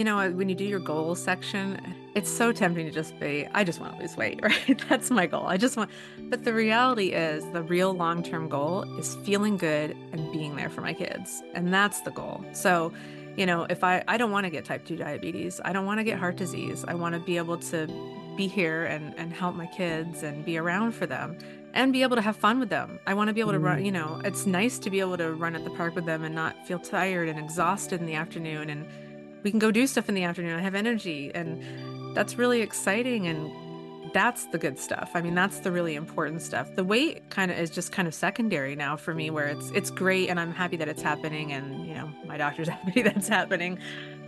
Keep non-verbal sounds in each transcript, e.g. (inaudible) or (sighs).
You know, when you do your goals section, it's so tempting to just be, I just want to lose weight, (laughs) right? That's my goal. I just want, but the reality is the real long term goal is feeling good and being there for my kids. And that's the goal. So, you know, if I, I don't want to get type 2 diabetes, I don't want to get heart disease, I want to be able to be here and, and help my kids and be around for them and be able to have fun with them. I want to be able to run, you mm-hmm. know, it's nice to be able to run at the park with them and not feel tired and exhausted in the afternoon and we can go do stuff in the afternoon. I have energy, and that's really exciting. And that's the good stuff. I mean, that's the really important stuff. The weight kind of is just kind of secondary now for me, where it's it's great, and I'm happy that it's happening, and you know, my doctor's (laughs) happy that's happening.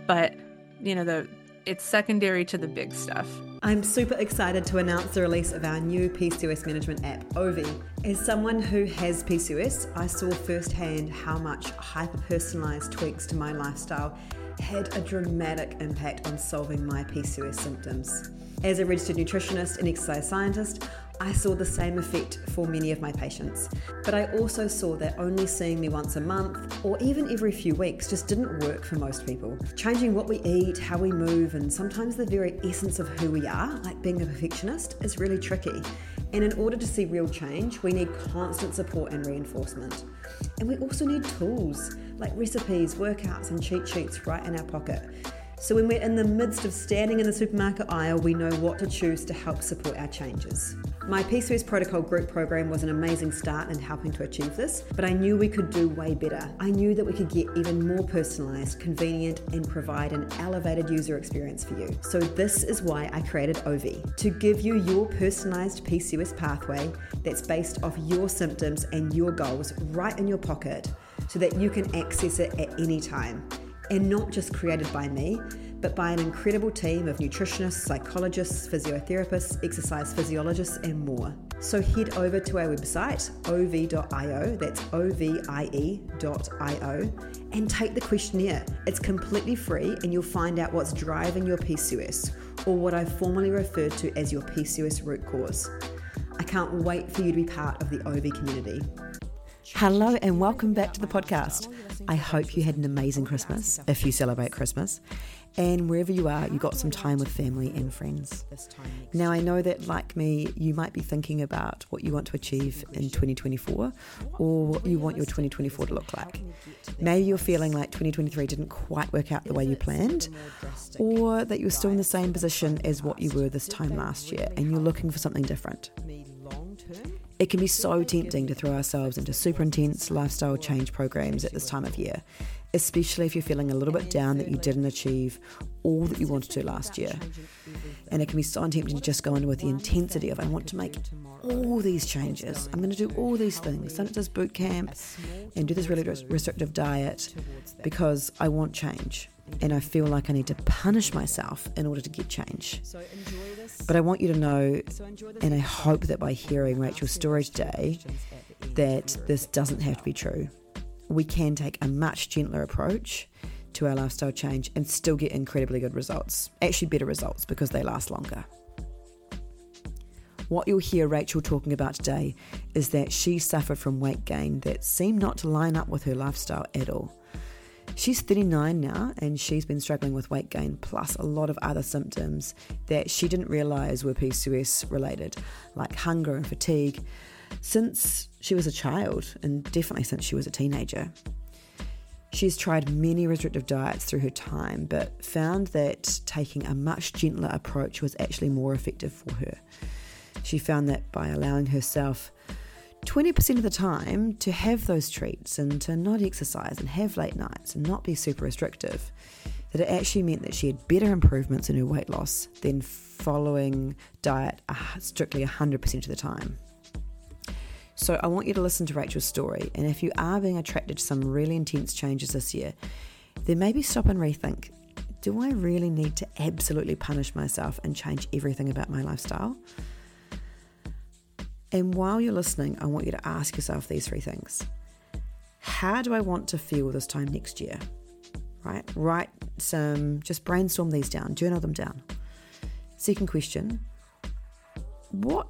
But you know, the it's secondary to the big stuff. I'm super excited to announce the release of our new PCOS management app, Ovie. As someone who has PCOS, I saw firsthand how much hyper personalized tweaks to my lifestyle had a dramatic impact on solving my PCOS symptoms. As a registered nutritionist and exercise scientist, I saw the same effect for many of my patients. But I also saw that only seeing me once a month or even every few weeks just didn't work for most people. Changing what we eat, how we move, and sometimes the very essence of who we are, like being a perfectionist, is really tricky. And in order to see real change, we need constant support and reinforcement. And we also need tools like recipes, workouts, and cheat sheets right in our pocket. So when we're in the midst of standing in the supermarket aisle, we know what to choose to help support our changes. My PCOS Protocol group program was an amazing start in helping to achieve this, but I knew we could do way better. I knew that we could get even more personalised, convenient, and provide an elevated user experience for you. So this is why I created Ovie to give you your personalised PCOS pathway that's based off your symptoms and your goals right in your pocket so that you can access it at any time. And not just created by me, but by an incredible team of nutritionists, psychologists, physiotherapists, exercise physiologists, and more. So head over to our website, ovie.io, that's O-V-I-E.io, and take the questionnaire. It's completely free and you'll find out what's driving your PCOS, or what I've formally referred to as your PCOS root cause. I can't wait for you to be part of the Ovie community. Hello and welcome back to the podcast. I hope you had an amazing Christmas if you celebrate Christmas. And wherever you are, you got some time with family and friends. Now, I know that, like me, you might be thinking about what you want to achieve in 2024 or what you want your 2024 to look like. Maybe you're feeling like 2023 didn't quite work out the way you planned, or that you're still in the same position as what you were this time last year and you're looking for something different. It can be so tempting to throw ourselves into super intense lifestyle change programs at this time of year, especially if you're feeling a little bit down that you didn't achieve all that you wanted to last year. And it can be so tempting to just go in with the intensity of, I want to make all these changes. I'm going to do all these things. Up to this boot camp and do this really restrictive diet because I want change and I feel like I need to punish myself in order to get change. But I want you to know, and I hope that by hearing Rachel's story today, that this doesn't have to be true. We can take a much gentler approach to our lifestyle change and still get incredibly good results. Actually, better results because they last longer. What you'll hear Rachel talking about today is that she suffered from weight gain that seemed not to line up with her lifestyle at all. She's 39 now and she's been struggling with weight gain plus a lot of other symptoms that she didn't realize were PCOS related, like hunger and fatigue, since she was a child and definitely since she was a teenager. She's tried many restrictive diets through her time, but found that taking a much gentler approach was actually more effective for her. She found that by allowing herself 20% of the time to have those treats and to not exercise and have late nights and not be super restrictive, that it actually meant that she had better improvements in her weight loss than following diet uh, strictly 100% of the time. So I want you to listen to Rachel's story, and if you are being attracted to some really intense changes this year, then maybe stop and rethink do I really need to absolutely punish myself and change everything about my lifestyle? And while you're listening, I want you to ask yourself these three things How do I want to feel this time next year? Right? Write some, just brainstorm these down, journal them down. Second question What,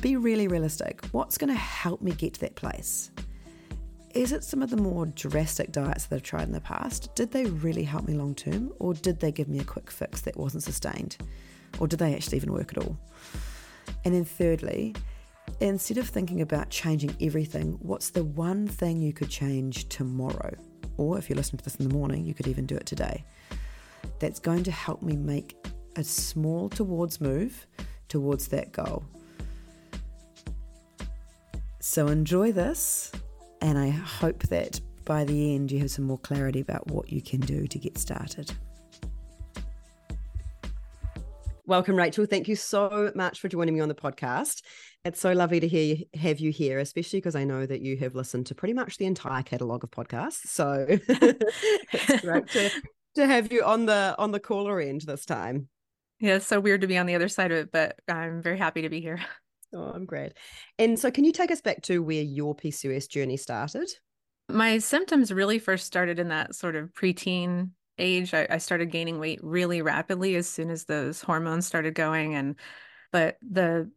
be really realistic, what's going to help me get to that place? is it some of the more drastic diets that I've tried in the past? Did they really help me long term, or did they give me a quick fix that wasn't sustained? Or did they actually even work at all? And then, thirdly, instead of thinking about changing everything, what's the one thing you could change tomorrow? Or if you're listening to this in the morning, you could even do it today. That's going to help me make a small towards move towards that goal. So enjoy this, and I hope that by the end you have some more clarity about what you can do to get started. Welcome, Rachel. Thank you so much for joining me on the podcast. It's so lovely to hear you, have you here, especially because I know that you have listened to pretty much the entire catalogue of podcasts. So (laughs) it's great to, to have you on the on the caller end this time. Yeah, it's so weird to be on the other side of it, but I'm very happy to be here. (laughs) Oh, I'm great. And so, can you take us back to where your PCOS journey started? My symptoms really first started in that sort of preteen age. I, I started gaining weight really rapidly as soon as those hormones started going, and but the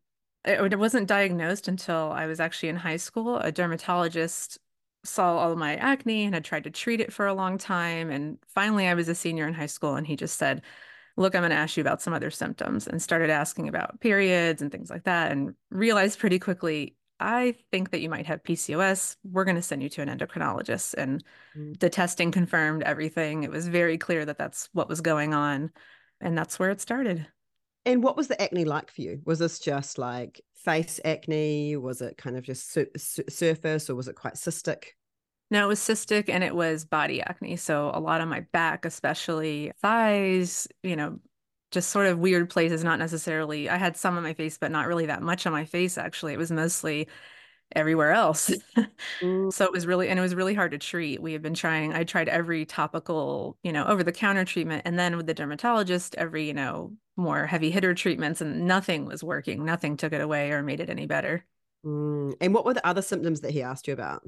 it wasn't diagnosed until I was actually in high school. A dermatologist saw all my acne and had tried to treat it for a long time, and finally, I was a senior in high school, and he just said look, I'm going to ask you about some other symptoms and started asking about periods and things like that and realized pretty quickly, I think that you might have PCOS. We're going to send you to an endocrinologist. And mm. the testing confirmed everything. It was very clear that that's what was going on. And that's where it started. And what was the acne like for you? Was this just like face acne? Was it kind of just su- surface or was it quite cystic? No, it was cystic and it was body acne. So a lot of my back, especially thighs, you know, just sort of weird places, not necessarily. I had some on my face, but not really that much on my face, actually. It was mostly everywhere else. (laughs) So it was really, and it was really hard to treat. We had been trying, I tried every topical, you know, over the counter treatment. And then with the dermatologist, every, you know, more heavy hitter treatments, and nothing was working. Nothing took it away or made it any better. Mm. And what were the other symptoms that he asked you about?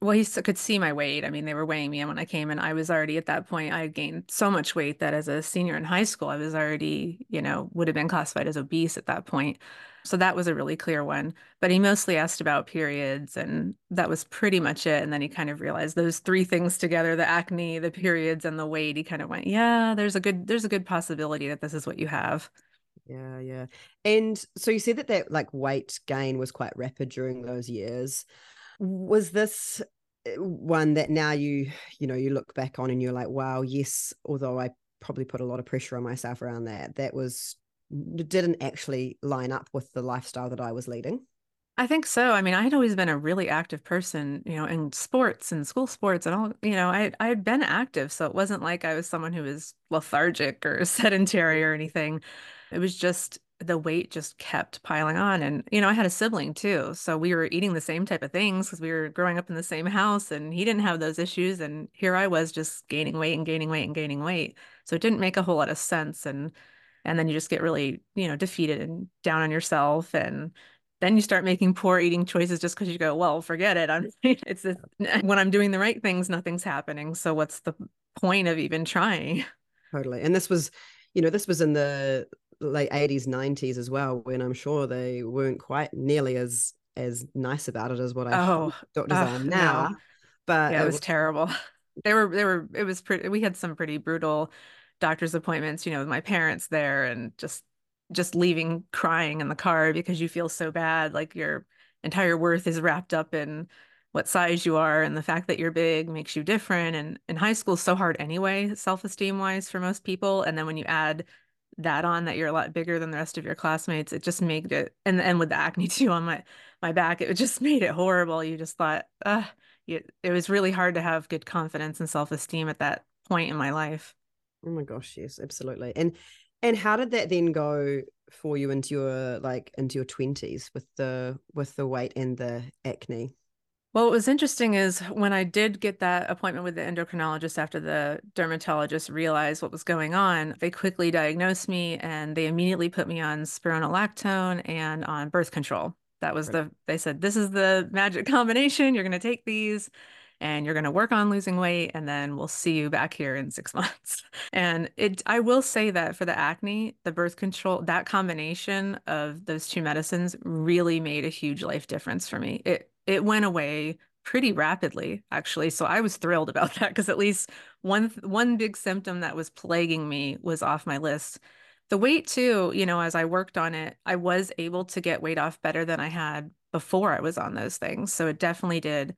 Well, he could see my weight. I mean, they were weighing me and when I came, and I was already at that point. I had gained so much weight that as a senior in high school, I was already, you know, would have been classified as obese at that point. So that was a really clear one. But he mostly asked about periods, and that was pretty much it. And then he kind of realized those three things together: the acne, the periods, and the weight. He kind of went, "Yeah, there's a good, there's a good possibility that this is what you have." Yeah, yeah. And so you said that that like weight gain was quite rapid during those years was this eh, one that now you you know you look back on and you're like wow yes although i probably put a lot of pressure on myself around that that was didn't actually line up with the lifestyle that i was leading I think so. I mean, I had always been a really active person, you know, in sports and school sports and all, you know, I I had been active, so it wasn't like I was someone who was lethargic or (laughs) sedentary or anything. It was just the weight just kept piling on. And, you know, I had a sibling too. So we were eating the same type of things because we were growing up in the same house and he didn't have those issues. And here I was just gaining weight and gaining weight and gaining weight. So it didn't make a whole lot of sense. And, and then you just get really, you know, defeated and down on yourself. And then you start making poor eating choices just because you go, well, forget it. I'm, (laughs) it's this, (laughs) when I'm doing the right things, nothing's happening. So what's the point of even trying? Totally. And this was, you know, this was in the late 80s 90s as well when i'm sure they weren't quite nearly as as nice about it as what i oh doctors uh, are now no. but yeah, it was, was terrible. (laughs) They were they were it was pretty we had some pretty brutal doctor's appointments you know with my parents there and just just leaving crying in the car because you feel so bad like your entire worth is wrapped up in what size you are and the fact that you're big makes you different. And in high school is so hard anyway self-esteem wise for most people. And then when you add that on that you're a lot bigger than the rest of your classmates it just made it and and with the acne (laughs) too on my my back it just made it horrible. You just thought uh you, it was really hard to have good confidence and self-esteem at that point in my life. Oh my gosh yes absolutely. And and how did that then go for you into your like into your 20s with the with the weight and the acne well, what was interesting is when I did get that appointment with the endocrinologist after the dermatologist realized what was going on, they quickly diagnosed me and they immediately put me on spironolactone and on birth control. That was right. the, they said, this is the magic (laughs) combination. You're going to take these and you're going to work on losing weight and then we'll see you back here in 6 (laughs) months. And it I will say that for the acne, the birth control, that combination of those two medicines really made a huge life difference for me. It it went away pretty rapidly actually. So i was thrilled about (laughs) that because at least one one big symptom that was plaguing me was off my list. The weight too you know as i worked on it i was able to get weight off better than i had before i was on those things. So it definitely did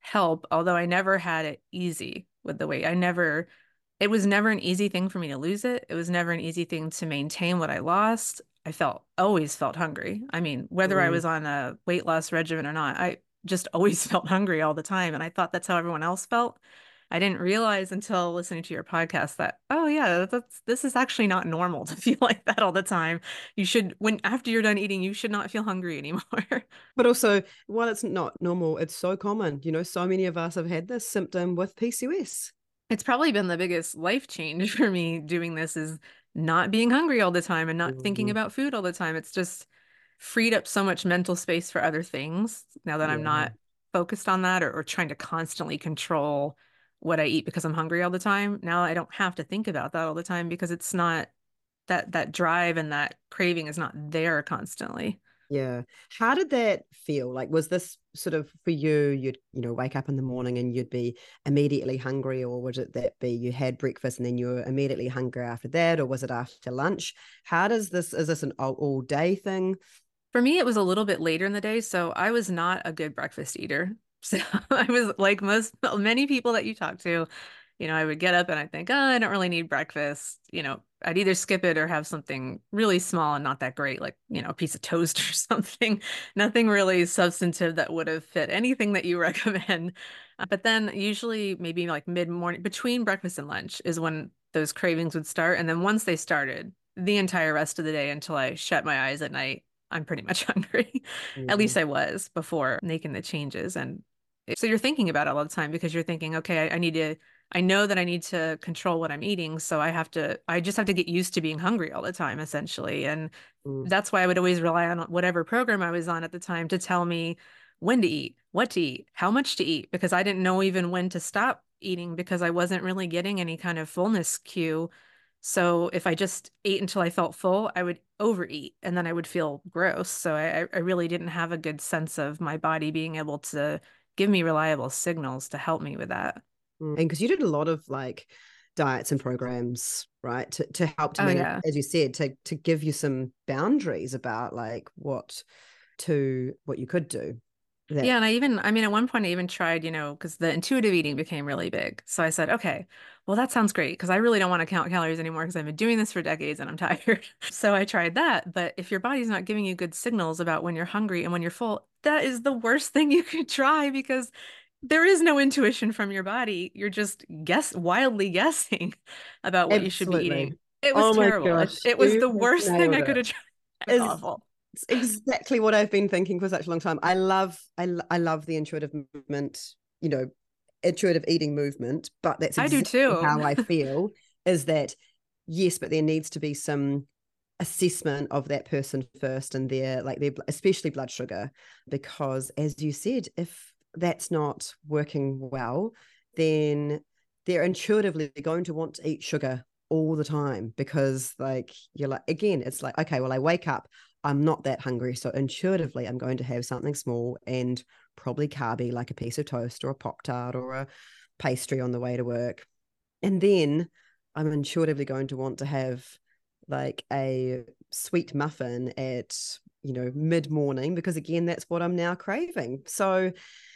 help although i never had it easy with the weight. I never it was never an easy thing for me to lose it. It was never an easy thing to maintain what i lost i felt always felt hungry i mean whether mm. i was on a weight loss regimen or not i just always (laughs) felt hungry all the time. And I thought that's how everyone else felt. I didn't realize until listening to your podcast that, oh yeah, that's this is actually not normal to (laughs) feel like that all the time. You should when after you're done eating, you should not feel hungry anymore. (laughs) But also, while it's not normal, it's so common. You know, so many of us have had this symptom with PCOS. It's probably been the biggest life change for me doing this is not being hungry all the time and not mm-hmm. thinking about food all the time. It's just freed up so much mental space for other things now that yeah. I'm not focused on that or, or trying to constantly control what I eat because I'm hungry all the time. Now I don't have to think about that all the time because it's not that that drive and that craving is not there constantly. Yeah. How did that feel? Like was this sort of for you you'd you know wake up in the morning and you'd be immediately hungry or would it that be you had breakfast and then you were immediately hungry after that or was it after lunch? How does this is this an all, all day thing? For me, it was a little bit later in the day. So I was not a good breakfast eater. (laughs) So I was like most, many people that you talk to, you know, I would get up and I'd think, oh, I don't really need breakfast. You know, I'd either skip it or have something really small and not that great, like, you know, a piece of toast (laughs) or something. Nothing really substantive that would have fit anything that you (laughs) recommend. But then usually maybe like mid morning, between breakfast and lunch is when those cravings would start. And then once they started, the entire rest of the day until I shut my eyes at night, I'm pretty much (laughs) hungry. Mm-hmm. At least I was before making the changes. And so you're thinking about it all the time because you're thinking, okay, I, I, need to, I know that I need to control what I'm eating. So I have to, I just have to get used to being hungry all the time, essentially. And mm. that's why I would always rely on whatever program I was on at the time to tell me when to eat, what to eat, how much to eat, because I didn't know even when to stop eating because I wasn't really getting any kind of fullness cue so if I just ate until I felt full, I would overeat and then I would feel gross. So I, I really didn't have a good sense of my body being able to give me reliable signals to help me with that. Mm, and because you did a lot of like diets and programs, right? To to help to oh, manage, yeah. as you said, to to give you some boundaries about like what to what you could do. That... Yeah, and I even I mean at one point I even tried, you know, because the intuitive eating became really big. So I said, okay, well, that sounds great because I really don't want to count calories anymore because I've been doing this for decades and I'm (laughs) tired. so I tried that. But if your body's not giving you good signals about when you're hungry and when you're full, that is the worst (laughs) thing you could try because there is no intuition from your body. You're just guess wildly guessing (laughs) about what Absolutely. you should be eating. It was oh terrible. Gosh, it, was the worst thing I could have tried. (laughs) It was awful. It's exactly what I've been thinking for such a long time. I love I, I love the intuitive movement, you know, intuitive eating movement, but that's exactly I do too. how I (laughs) feel is that yes, but there needs to be some assessment of that person first and their like their especially blood sugar because as you said if that's not working well then they're intuitively going to want to eat sugar all the time because like you're like again it's like okay well I wake up I'm not that hungry so intuitively I'm going to have something small and probably carby, like a piece of toast or a Pop Tart or a pastry on the way to work. And then I'm intuitively going to want to have like a sweet muffin at, you know, mid morning, because again, that's what I'm now craving. So,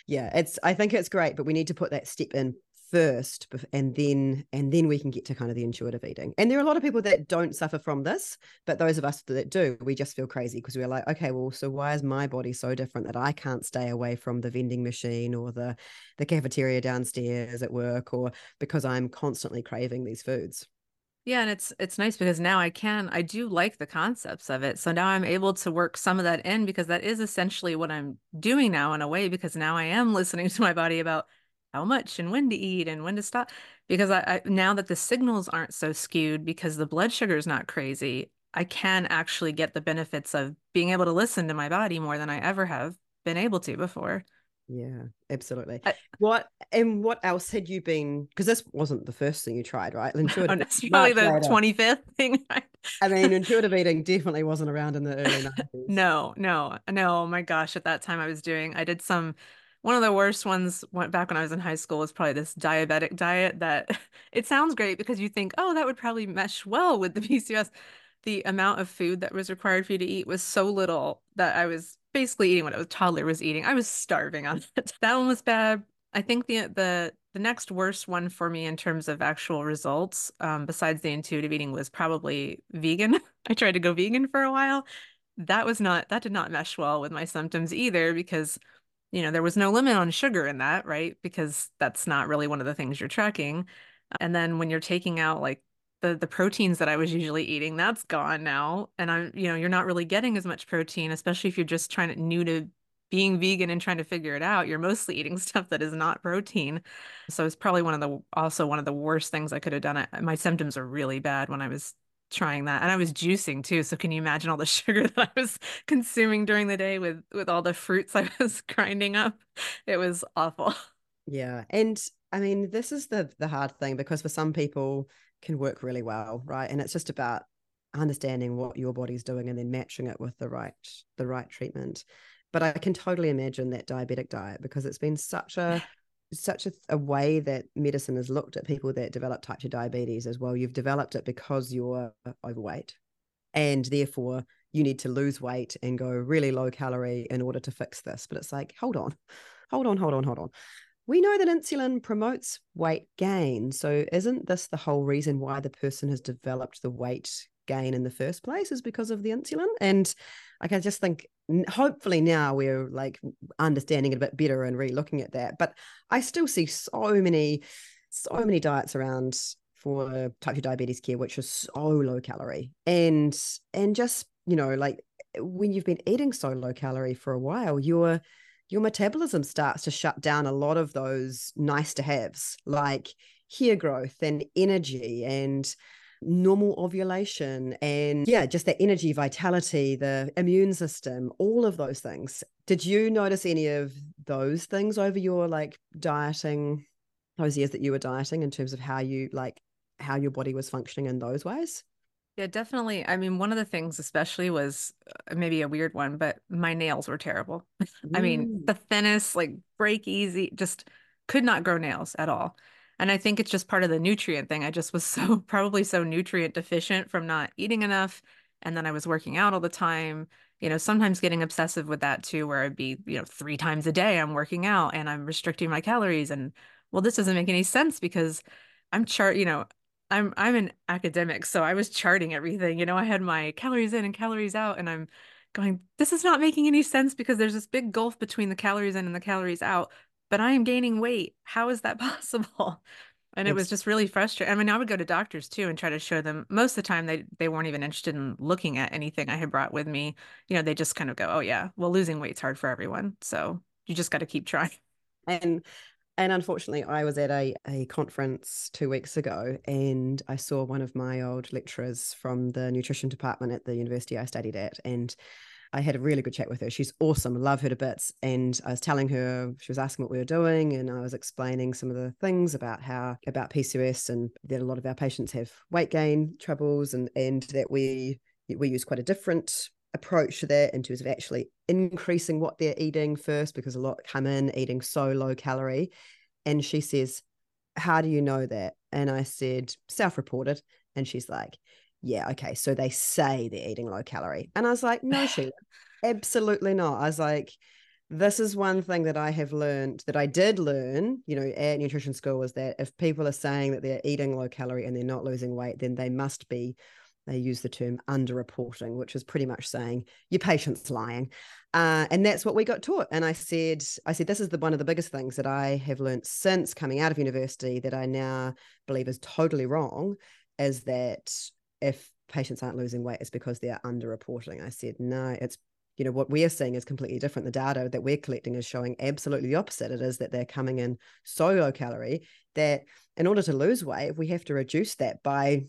yeah, it's, I think it's great, but we need to put that step in first and then and then we can get to kind of the intuitive eating. And there are a lot of people that don't suffer from this but those of us that do we just feel crazy because we're like okay well so why is my body so different that i can't stay away from the vending machine or the the cafeteria downstairs at work or because i'm constantly craving these foods yeah, and it's it's nice because now I can I do like the concepts of it. So now I'm able to work some of that in because that is essentially what I'm doing now in a way because now I am (laughs) listening to my body about how much and when to eat and when to stop because I, I, now that the signals aren't so skewed because the blood sugar is not crazy i can actually get the benefits of being able to listen to my body more than i ever have been able to before yeah absolutely I, what and what else had you been because this wasn't the first thing you tried right (laughs) intuitive oh, it's probably the later. 25th thing (laughs) right? i mean intuitive eating definitely wasn't around in the early (laughs) 90s no no no oh my gosh at that time i was doing i did some one of the worst ones went back when I was in high school was probably this diabetic diet that it sounds great because you think, oh, that would probably mesh well with the PCOS. The amount of food that was required for you to eat was so little that I was basically eating what a toddler was eating. I was starving on (laughs) it. That one was bad. I think the the the next worst one for me in terms of actual results, um, besides the intuitive eating, was probably vegan. (laughs) I tried to go vegan for a while. That was not that did not mesh well with my symptoms either because you know, there was no limit on sugar in that, right? Because that's not really one of the things you're tracking. And then when you're taking out like the the proteins that I was usually eating, that's gone now. And I'm, you know, you're not really getting as much protein, especially if you're just trying to new to being vegan and trying to figure it out. You're mostly eating (laughs) stuff that is not protein. So it's probably one of the also one of the worst things I could have done. I, my symptoms are really bad when I was trying that and i was juicing too so can you imagine all the (laughs) sugar that i was consuming during the day with with all the fruits i (laughs) was grinding up it was awful yeah and i mean this is the the hard thing because for some people can work really well right and it's just about understanding what your body's doing and then matching it with the right the right treatment but i can totally imagine that diabetic diet because it's been such a such a, a, way that medicine has looked at people that develop type 2 diabetes as well. You've developed it because you're overweight, and therefore you need to lose weight and go really low calorie in order to fix this. But it's like, hold on, hold on, hold on, hold on. We know that insulin promotes weight gain. So, isn't this the whole reason why the person has developed the weight gain in the first place is because of the insulin? And like, I just think hopefully now we're like understanding it a bit better and re-looking at that but i still see so many so many diets around for type 2 diabetes care which is so low calorie and and just you know like when you've been eating so low calorie for a while your your metabolism starts to shut down a lot of those nice to haves like hair growth and energy and normal ovulation and yeah, just the energy, vitality, the immune system, all of those things. Did you notice any of those things over your like dieting, those years that you were dieting in terms of how you like how your body was functioning in those ways? Yeah, definitely. I mean, one of the things, especially, was uh, maybe a weird one, but my nails were terrible. (laughs) I mean, the thinnest, like break easy, just could not grow nails at all. And I think it's just part of the nutrient thing. I just was (laughs) so probably so nutrient deficient from not eating enough. And then I was working out all the time, you know, sometimes getting obsessive with that too, where I'd be, you know, three times a day I'm working out and I'm restricting my calories. And well, this doesn't make any sense because I'm chart, you know, I'm I'm an academic, so I was charting everything. You know, I had my calories in and calories out, and I'm going, this is not making any sense because there's this big gulf between the calories in and the calories out but I am gaining weight. How is that (laughs) possible? And it's, it was just really frustrating. I mean, I would go to doctors too and try to show them. Most of the time, they they weren't even interested in looking at anything I had brought with me. You know, they just kind of go, "Oh yeah, well, losing weight's hard for everyone, so you just got to keep trying." And and unfortunately, I was at a a conference two weeks ago, and I saw one of my old lecturers from the nutrition department at the university I studied at, and I had a really good chat with her. She's awesome. Love her to bits. And I was telling her, she was asking what we were doing, and I was explaining some of the things about how about PCOS and that a lot of our patients have weight gain troubles and and that we we use quite a different approach to that in terms of actually increasing what they're eating first because a lot come in eating so low calorie. And she says, How do you know that? And I said, self reported. And she's like, yeah, okay, so they say they're eating low calorie. And I was like, no, Sheila, (laughs) absolutely not. I was like, this is one thing that I have learned that I did learn, you know, at nutrition school was that if people are saying that they're eating low calorie and they're not losing weight, then they must be, they use the term underreporting, which is pretty much saying your patient's lying. Uh, and that's what we got taught. And I said, I said, this is the one of the biggest things that I have learned since coming out of university that I now believe is totally wrong, is that if patients aren't losing weight, it's because they're underreporting. I said, no, it's you know what we're seeing is completely different the data that we're collecting is showing absolutely the opposite it is that they're coming in so low calorie that in order to lose weight we have to reduce that by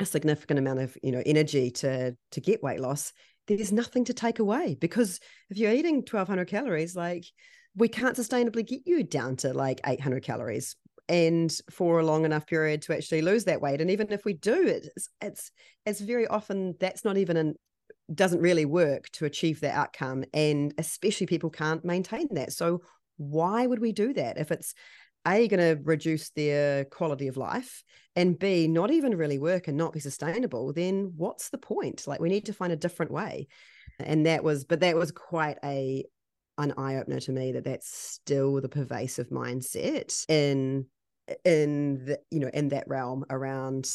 a significant amount of you know energy to to get weight loss there's nothing to take away because if you're eating 1200 calories like we can't sustainably get you down to like 800 calories and for a long enough period to actually lose that weight. And even if we do it's it's it's very often that's not even an doesn't really work to achieve that outcome. And especially people can't maintain that. So why would we do that if it's a going to reduce their uh, quality of life and b not even really work and not be sustainable then what's the point? Like we need to find a different way. And that was but that was quite a an eye opener to me that that's still the pervasive mindset in in the you know in that realm around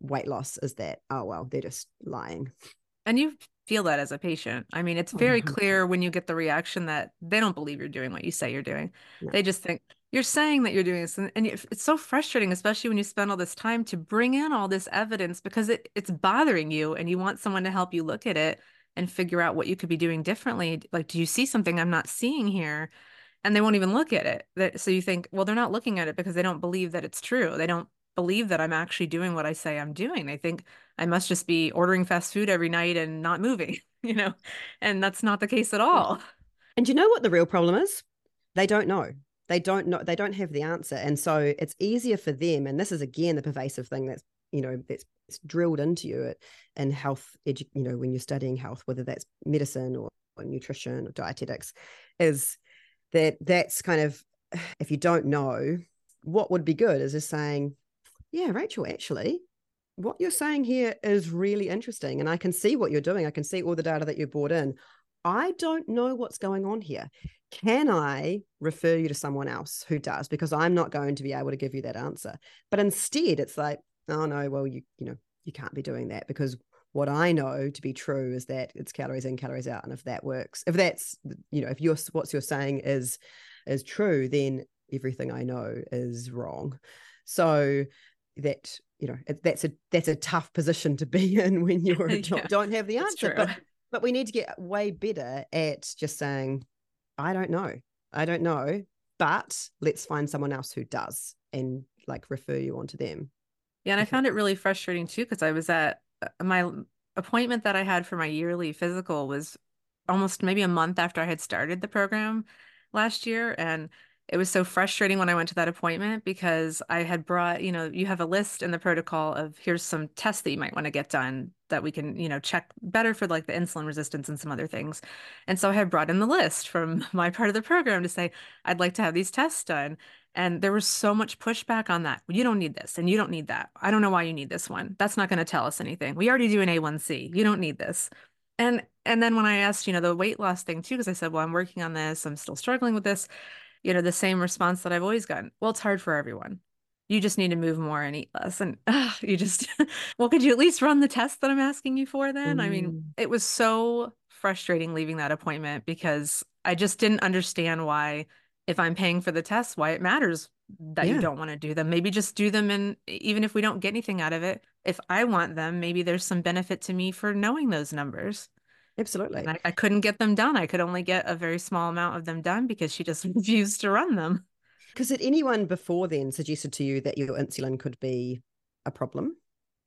weight loss is that oh well they're just lying. And you feel that as a patient. I mean it's oh, very clear when you get the reaction that they don't believe you're doing what you say you're doing. No. they just think you're saying that you're doing this and, and, it's so frustrating especially when you spend all this time to bring in all this evidence because it, it's bothering you and you want someone to help you look at it and figure out what you could be doing differently. Like do you see something i'm not seeing here? And they won't even look at it. That so you think well they're not looking at it because they don't believe that it's true. They don't believe that i'm actually doing what i say i'm doing. They think i must just be ordering fast food every night and not moving (laughs) you know? And that's not the case at hmm. all. And you know what the real problem is? They don't know they don't know they don't have the answer and so it's easier for them and this is again the pervasive thing that's you know that's drilled into you at, in health edu- you know when you're studying health whether that's medicine or, or nutrition or dietetics is that that's kind of (sighs) if you don't know what would be good is just saying yeah rachel actually what you're saying here is really interesting and i can see what you're doing i can see all the data that you brought in. I don't know what's going on here can I refer you to someone else who does? Because I'm not going to be able to give you that answer. But instead, it's like, oh no, well, you, you know, you can't be doing that because what I know to be true is that it's calories in, calories out. And if that works, if that's, you know, if you're, what you're saying is, is true, then everything I know is wrong. So that, you know, that's a, that's a tough position to be (laughs) in when (laughs) you're a yeah, don't have the answer. But, but we need to get way better at just saying, I don't know. I don't know, but let's find someone else who does and like refer you on to them. Yeah. And I found it really frustrating too, because I was at uh, my appointment that I had for my yearly physical was almost maybe a month after I had started the program last year. And it was so frustrating when I went to that appointment because I had brought, you know, you have a list in the protocol of here's some tests that you might want to get done that we can, you know, check better for like the insulin resistance and some other things. And so I had brought in the list from (laughs) my part of the program to say, I'd like to have these tests done. And there was so much pushback on that. You don't need this and you don't need that. I don't know why you need this one. That's not going to tell us anything. We already do an A1C. You don't need this. And and then when I asked, you know, the weight loss thing too, because I said, well, I'm working on this, I'm still struggling with this you know, the same response that I've always gotten. Well, it's hard for everyone. You just need to move more and eat less. And (laughs) uh, you just, (laughs) well, could you at least run the test that I'm asking you for then? Mm. I mean, mm. it was so frustrating leaving that appointment because I just didn't understand why, if I'm paying for the test, why it matters that yeah. you don't want to do them. Maybe just do them. And even if we don't get anything out of it, if I want them, maybe there's some benefit to me for knowing those numbers. Absolutely. I, I, couldn't get them done. I could only get a very small amount of them done because she just (laughs) refused to run them. Because had anyone before then suggested to you that your insulin could be a problem?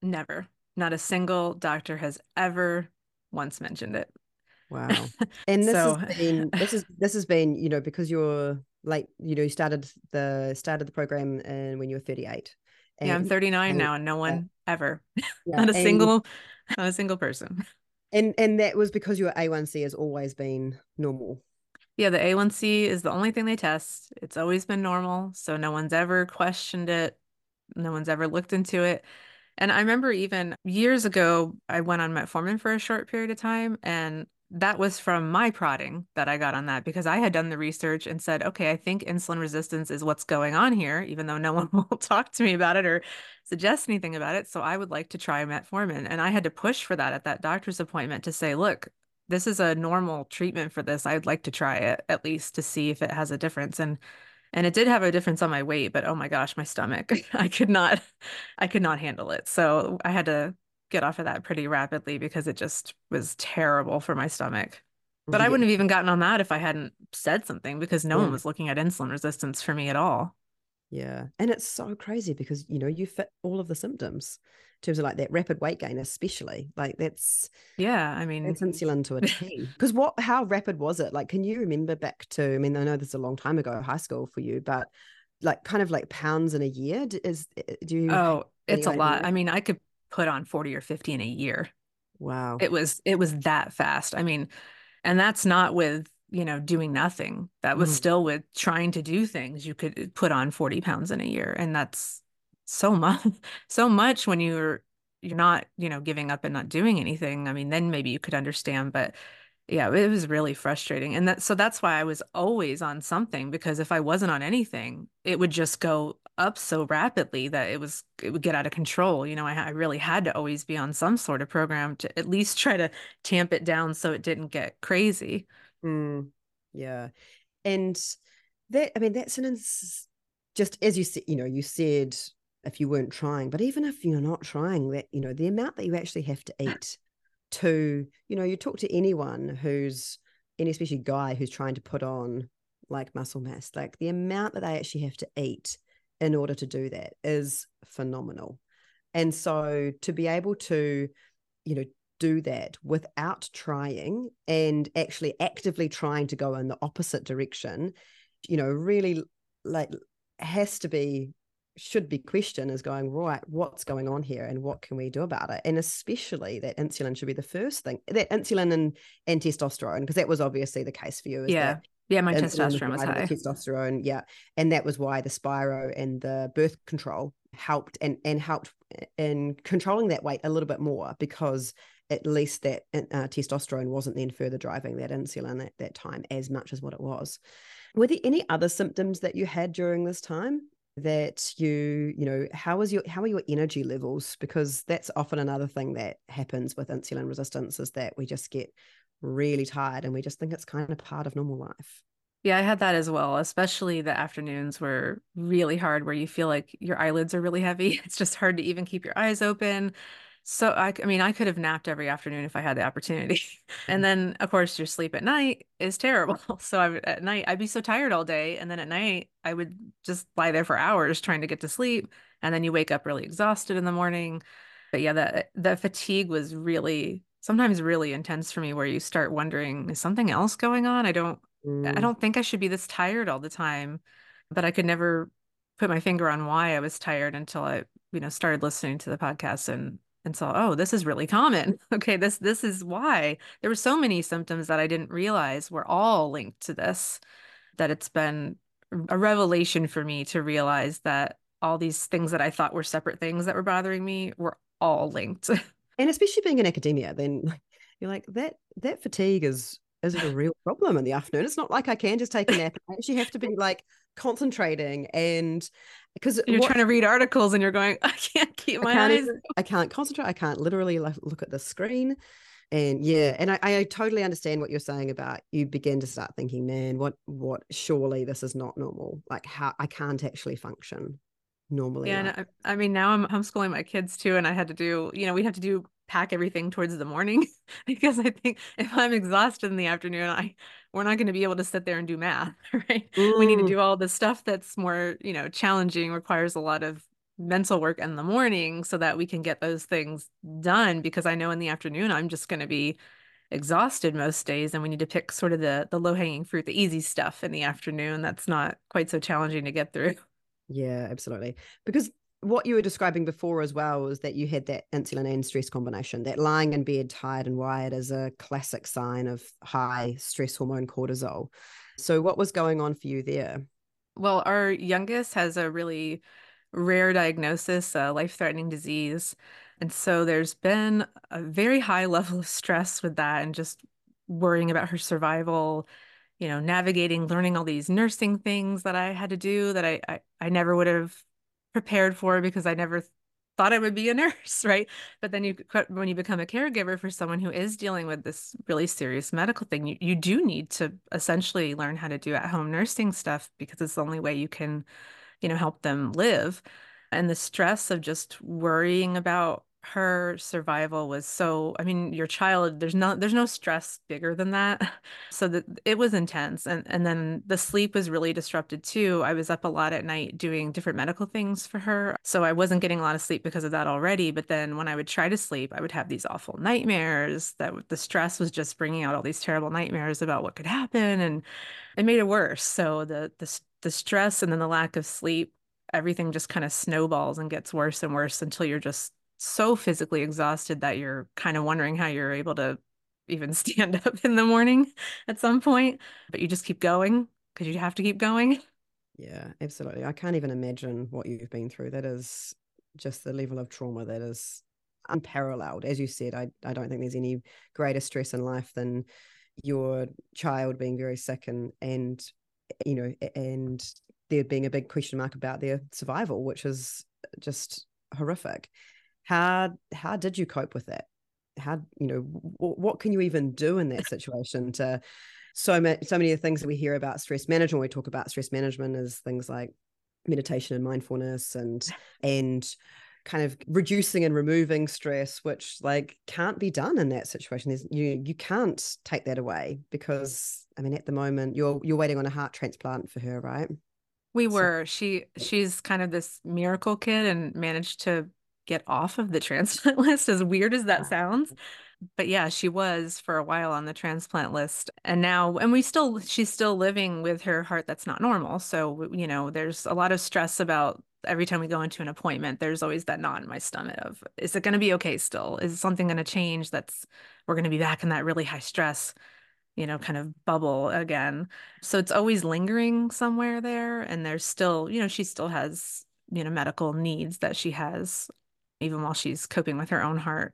Never. Not a single doctor has ever once mentioned it. Wow. (laughs) And this so... has been (laughs) this is this has been, you know, because you're like, you know, you started the started the program and when you were 38. And, yeah, I'm 39 and, now and no one uh, ever. Yeah, not a single not a single person. And and that was because your A1C has always been normal. Yeah, the A1C is the only thing they test. It's always been normal, so no one's ever questioned it. No one's ever looked into it. And I remember even years ago, I went on metformin for a short period of time, and that was from my prodding that I got on that because I had done the research and said, okay, I think insulin resistance is what's going on here, even though no (laughs) one will talk to me about it or suggest anything about it. So I would like to try metformin. And I had to push for that at that doctor's appointment to say, look, this is a normal treatment for this. I'd like to try it at least to see if it has a difference. And and it did have a difference on my weight, but oh my gosh, my stomach. (laughs) I could not I could not handle it. So I had to get off of that pretty rapidly because it just was terrible for my stomach. But yeah. I wouldn't have even gotten on that if I hadn't said something because no yeah. one mm. was looking at insulin resistance for me at all. Yeah. And it's so crazy because, you know, you fit all of the symptoms in terms of like that rapid weight gain, especially. Like that's yeah, I mean it's insulin to a (laughs) T. Because what how rapid was it? Like, can you remember back to I mean, I know this is a long time ago, high school for you, but like kind of like pounds in a year is eh, do you oh it's a lot i mean i could put on 40 or 50 in a year. Wow. It was it was that fast. I mean, and that's not with you know, doing nothing. That was mm. still with trying to do things. You could put on 40 pounds in a year. And that's so much, (laughs) so much when you're, you're not, you know, giving up and not doing anything. I mean, then maybe you could understand, but yeah, it was really frustrating. And that, so that's why I was always on something because if I wasn't on anything, it would just go up so rapidly that it was, it would get out of control. You know, I, I really had to always be on some sort of program to at least try to tamp it down so it didn't get crazy. Mm, yeah. And that, I mean, that's an, ins- just as you said, you know, you said if you weren't trying, but even if you're not trying, that, you know, the amount that you actually have to eat to, you know, you talk to anyone who's, any especially guy who's trying to put on like muscle mass, like the amount that they actually have to eat in order to do that is phenomenal. And so to be able to, you know, do that without trying and actually actively trying to go in the opposite direction, you know, really like has to be should be questioned is going right what's going on here and what can we do about it? And especially that insulin should be the first thing that insulin and, and testosterone because that was obviously the case for you yeah. yeah my testosterone was high. testosterone yeah. And that was why the spiro and the birth control helped and and helped in controlling that weight a little bit more because at least that uh, testosterone wasn't then further driving that insulin at that time as much as what it was. Were there any other symptoms that you had during this time that you, you know, how is your how are your energy levels? Because that's often another thing that happens with insulin resistance is that we just get really tired and we just think it's kind of part of normal life. Yeah, I had that as well, especially the afternoons were really hard where you feel like your eyelids are really heavy. (laughs) It's just hard to even keep your eyes open. So I, I mean, I could have napped every afternoon if I had the opportunity. (laughs) and mm-hmm. then, of course, your sleep at night is terrible. (laughs) So I, at night, I'd be so tired all day, and then at night, I would just lie there for hours trying to get to sleep, and then you wake up really exhausted in the morning. But yeah, the the fatigue was really sometimes really intense for me, where you start wondering, is something else going on? I don't, mm. I don't think I should be this tired all the time, but I could never put my finger on why I was tired until I, you know, started listening to the podcast and and so oh this is really common. (laughs) Okay this this is why. There were so many symptoms that i didn't realize were all linked to this that it's been a revelation for me to realize that all these things that i thought were separate things that were bothering me were all linked. (laughs) And especially being in academia then you're like that that fatigue is is a real problem in the afternoon. It's not like i can just take a nap i actually have to be like concentrating and because you're what, trying to read articles and you're going (laughs) i can't keep my can't eyes i can't concentrate. I can't literally like look at the screen. And yeah and I, I totally understand what you're saying about you begin to start thinking man what what surely this is not normal. Like how i can't actually function normally yeah like. I, I mean now i'm homeschooling my kids too and i had to do you know we have to do pack everything towards the morning (laughs) because I think if I'm exhausted in the afternoon, I we're not going to be able to sit there and do math, (laughs) right? Mm. We need to do all the stuff that's more, you know, challenging, requires a lot of mental work in the morning so that we can get those things done because I know in the afternoon I'm just going to be exhausted most days and we need to pick sort of the the low-hanging fruit, the easy stuff in the afternoon that's not quite so challenging to get through. Yeah, absolutely. Because what you were describing before as well was that you had that insulin and stress combination. That lying in bed tired and wired is a classic sign of high stress hormone cortisol. So, what was going on for you there? Well, our youngest has a really rare diagnosis, a life threatening disease. And so there's been a very high (laughs) level of stress with that and just worrying about her survival, you know, navigating, learning all these nursing things that I had to do that I, I, I never would have prepared for because I never thought I would be a (laughs) nurse, right? But then you when you become a caregiver for someone who is dealing with this really serious medical thing, you, you do need to essentially learn how to do at-home nursing stuff because it's the only way you can, you know, help them live. And the stress of just worrying about her survival was so i mean your child there's not there's no stress bigger than that. (laughs) So that it was intense and and then the sleep was really disrupted too. I was up a lot at night doing different medical things for her so i wasn't getting a lot of sleep because of that already but then when i would try to sleep i would have these awful nightmares that the stress was just bringing out all these terrible nightmares about what could happen and it made it worse. So the the, the stress and then the lack of sleep everything just kind of snowballs and gets worse and worse until you're just so physically exhausted that you're kind of wondering how you're able to even (laughs) stand up in the morning at some point, but you just keep going because you have to keep going. Yeah, absolutely. I can't even imagine what you've been through. That is just the level of trauma that is unparalleled. As you said, I, I don't think there's any greater stress in life than your child being very sick and and you know and there being a big question mark about their survival, which is just horrific. How how did you cope with it? How you know w- what can you even do in that (laughs) situation to so many so many of the things that we hear about stress management we talk about stress management is things like meditation and mindfulness and (laughs) and kind of reducing and removing stress which like can't be done in that situation. There's, you you can't take that away because i mean at the moment you're you're waiting on a heart transplant for her right? We were. So, she she's kind of this miracle kid and managed to get off of the transplant (laughs) list as weird as that sounds but yeah, she was for a while on the transplant list. And now, and we still, she's still living with her heart that's not normal. So, you know, there's a lot of stress about every time we go into an appointment, there's always that knot in my stomach of, is it going to be okay still? Is something going to change that's, we're going to be back in that really high stress, you know, kind of bubble again. So it's always lingering somewhere there. And there's still, you know, she still has, you know, medical needs that she has even while she's coping with her own heart.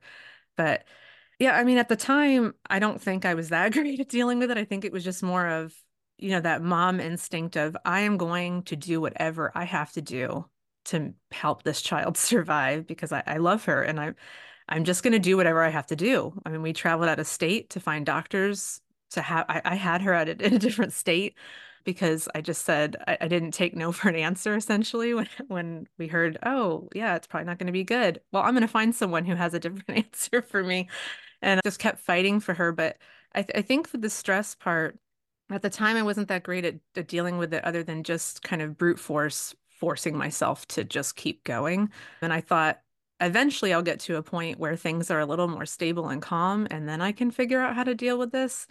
But yeah, I mean, at the time, I don't think I was that (laughs) great at dealing with it. I think it was just more of, you know, that mom instinct of, I am going to do whatever I have to do to help this child (laughs) survive because I, I love her and I, I'm just going to do whatever I have to do. I mean, we traveled out of state to find doctors to have, I, I had her at a, (laughs) in a different state because I just said I, I, didn't take no (laughs) for an answer essentially when when we heard, oh yeah, it's probably not going to be good. Well, I'm going to find someone who has a different (laughs) answer for me and I just kept fighting for her. But I, th- I think for the stress part, at the time, I wasn't that great at, at dealing with it other than just kind of brute force forcing myself to just keep going. And I thought, eventually I'll get to a point where things are a little more stable and calm, and then I can figure out how to deal with this.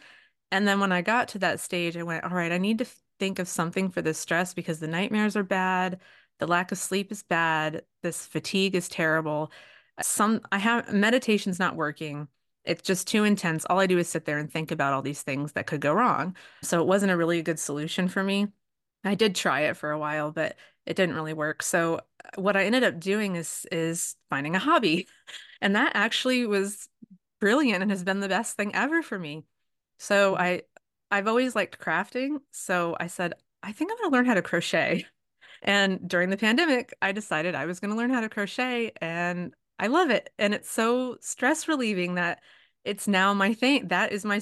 And then when I got to that stage, I went, all right, I need to think of something for this stress because the nightmares are bad, the lack of sleep is bad, this fatigue is terrible. Some I have meditation's not working it's just too intense. All I do is sit there and think about all these things that could go wrong. So it wasn't a really good solution for me. I did try it for a while, but it didn't really work. So uh, what I ended up doing is is finding a hobby. (laughs) And that actually was brilliant and has been the best thing ever for me. So. I I've always liked crafting, so I said I think I'm going to learn how to crochet. And during the pandemic, I decided I was going to learn how to crochet and I love it. And it's so stress relieving that it's now my thing. That is my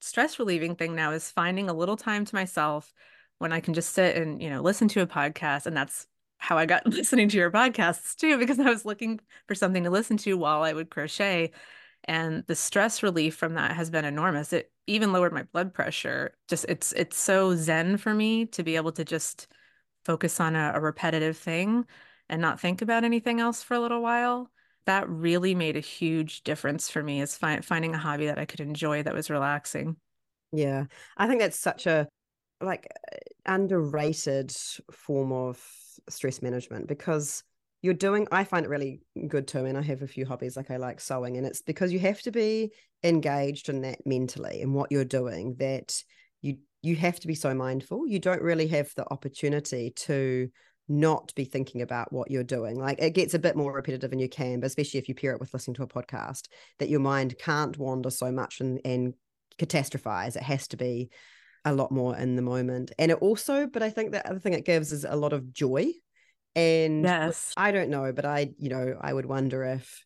stress relieving thing now is finding a little time to myself when I can just sit and, you know, listen to a podcast. And that's how I got (laughs) listening to your podcasts too, because I was looking for something to listen to while I would crochet. And the stress relief from that has been enormous. It even lowered my blood pressure. Just it's it's so zen for me to be able to just focus on a, a repetitive thing and not think about anything else for a little while that really made a huge difference for me is fi- finding a hobby that I could enjoy that was relaxing. Yeah. I think that's such a like underrated form of stress management because you're doing I find it really good too and I have a few hobbies like I like sewing and it's because you have to be engaged in that mentally and what you're doing that you you have to be so mindful you don't really have the opportunity to not be thinking about what you're doing. Like it gets a bit more repetitive and you can, but especially if you pair it with listening to a podcast, that your mind can't wander so much and, and catastrophize. It has to be a lot more in the moment. And it also, but I think the other thing it gives is a lot of joy. And yes. I don't know, but I, you know, I would wonder if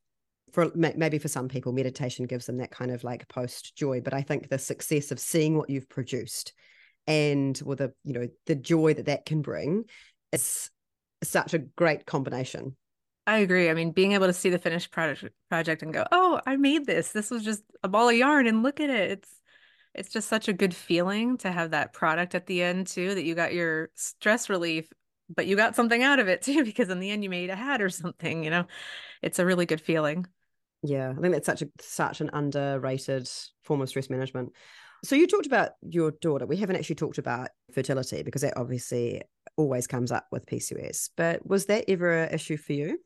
for maybe for some people meditation gives them that kind of like post joy but i think the success of seeing what you've produced and with the you know the joy that that can bring is such a great combination. I agree. I mean, being able to see the finished project project and go, "Oh, I made this. This was just a ball of yarn and look at it." It's it's just such a good feeling to have that product at the end too that you got your stress relief, but you got something out of it (laughs) too because in the end you made a hat or something, you know. It's a really good feeling. Yeah, I think that's such a such an underrated form of stress management. So you talked about your daughter. We haven't actually talked about fertility because that obviously always comes up with PCOS. But was that ever an issue for you?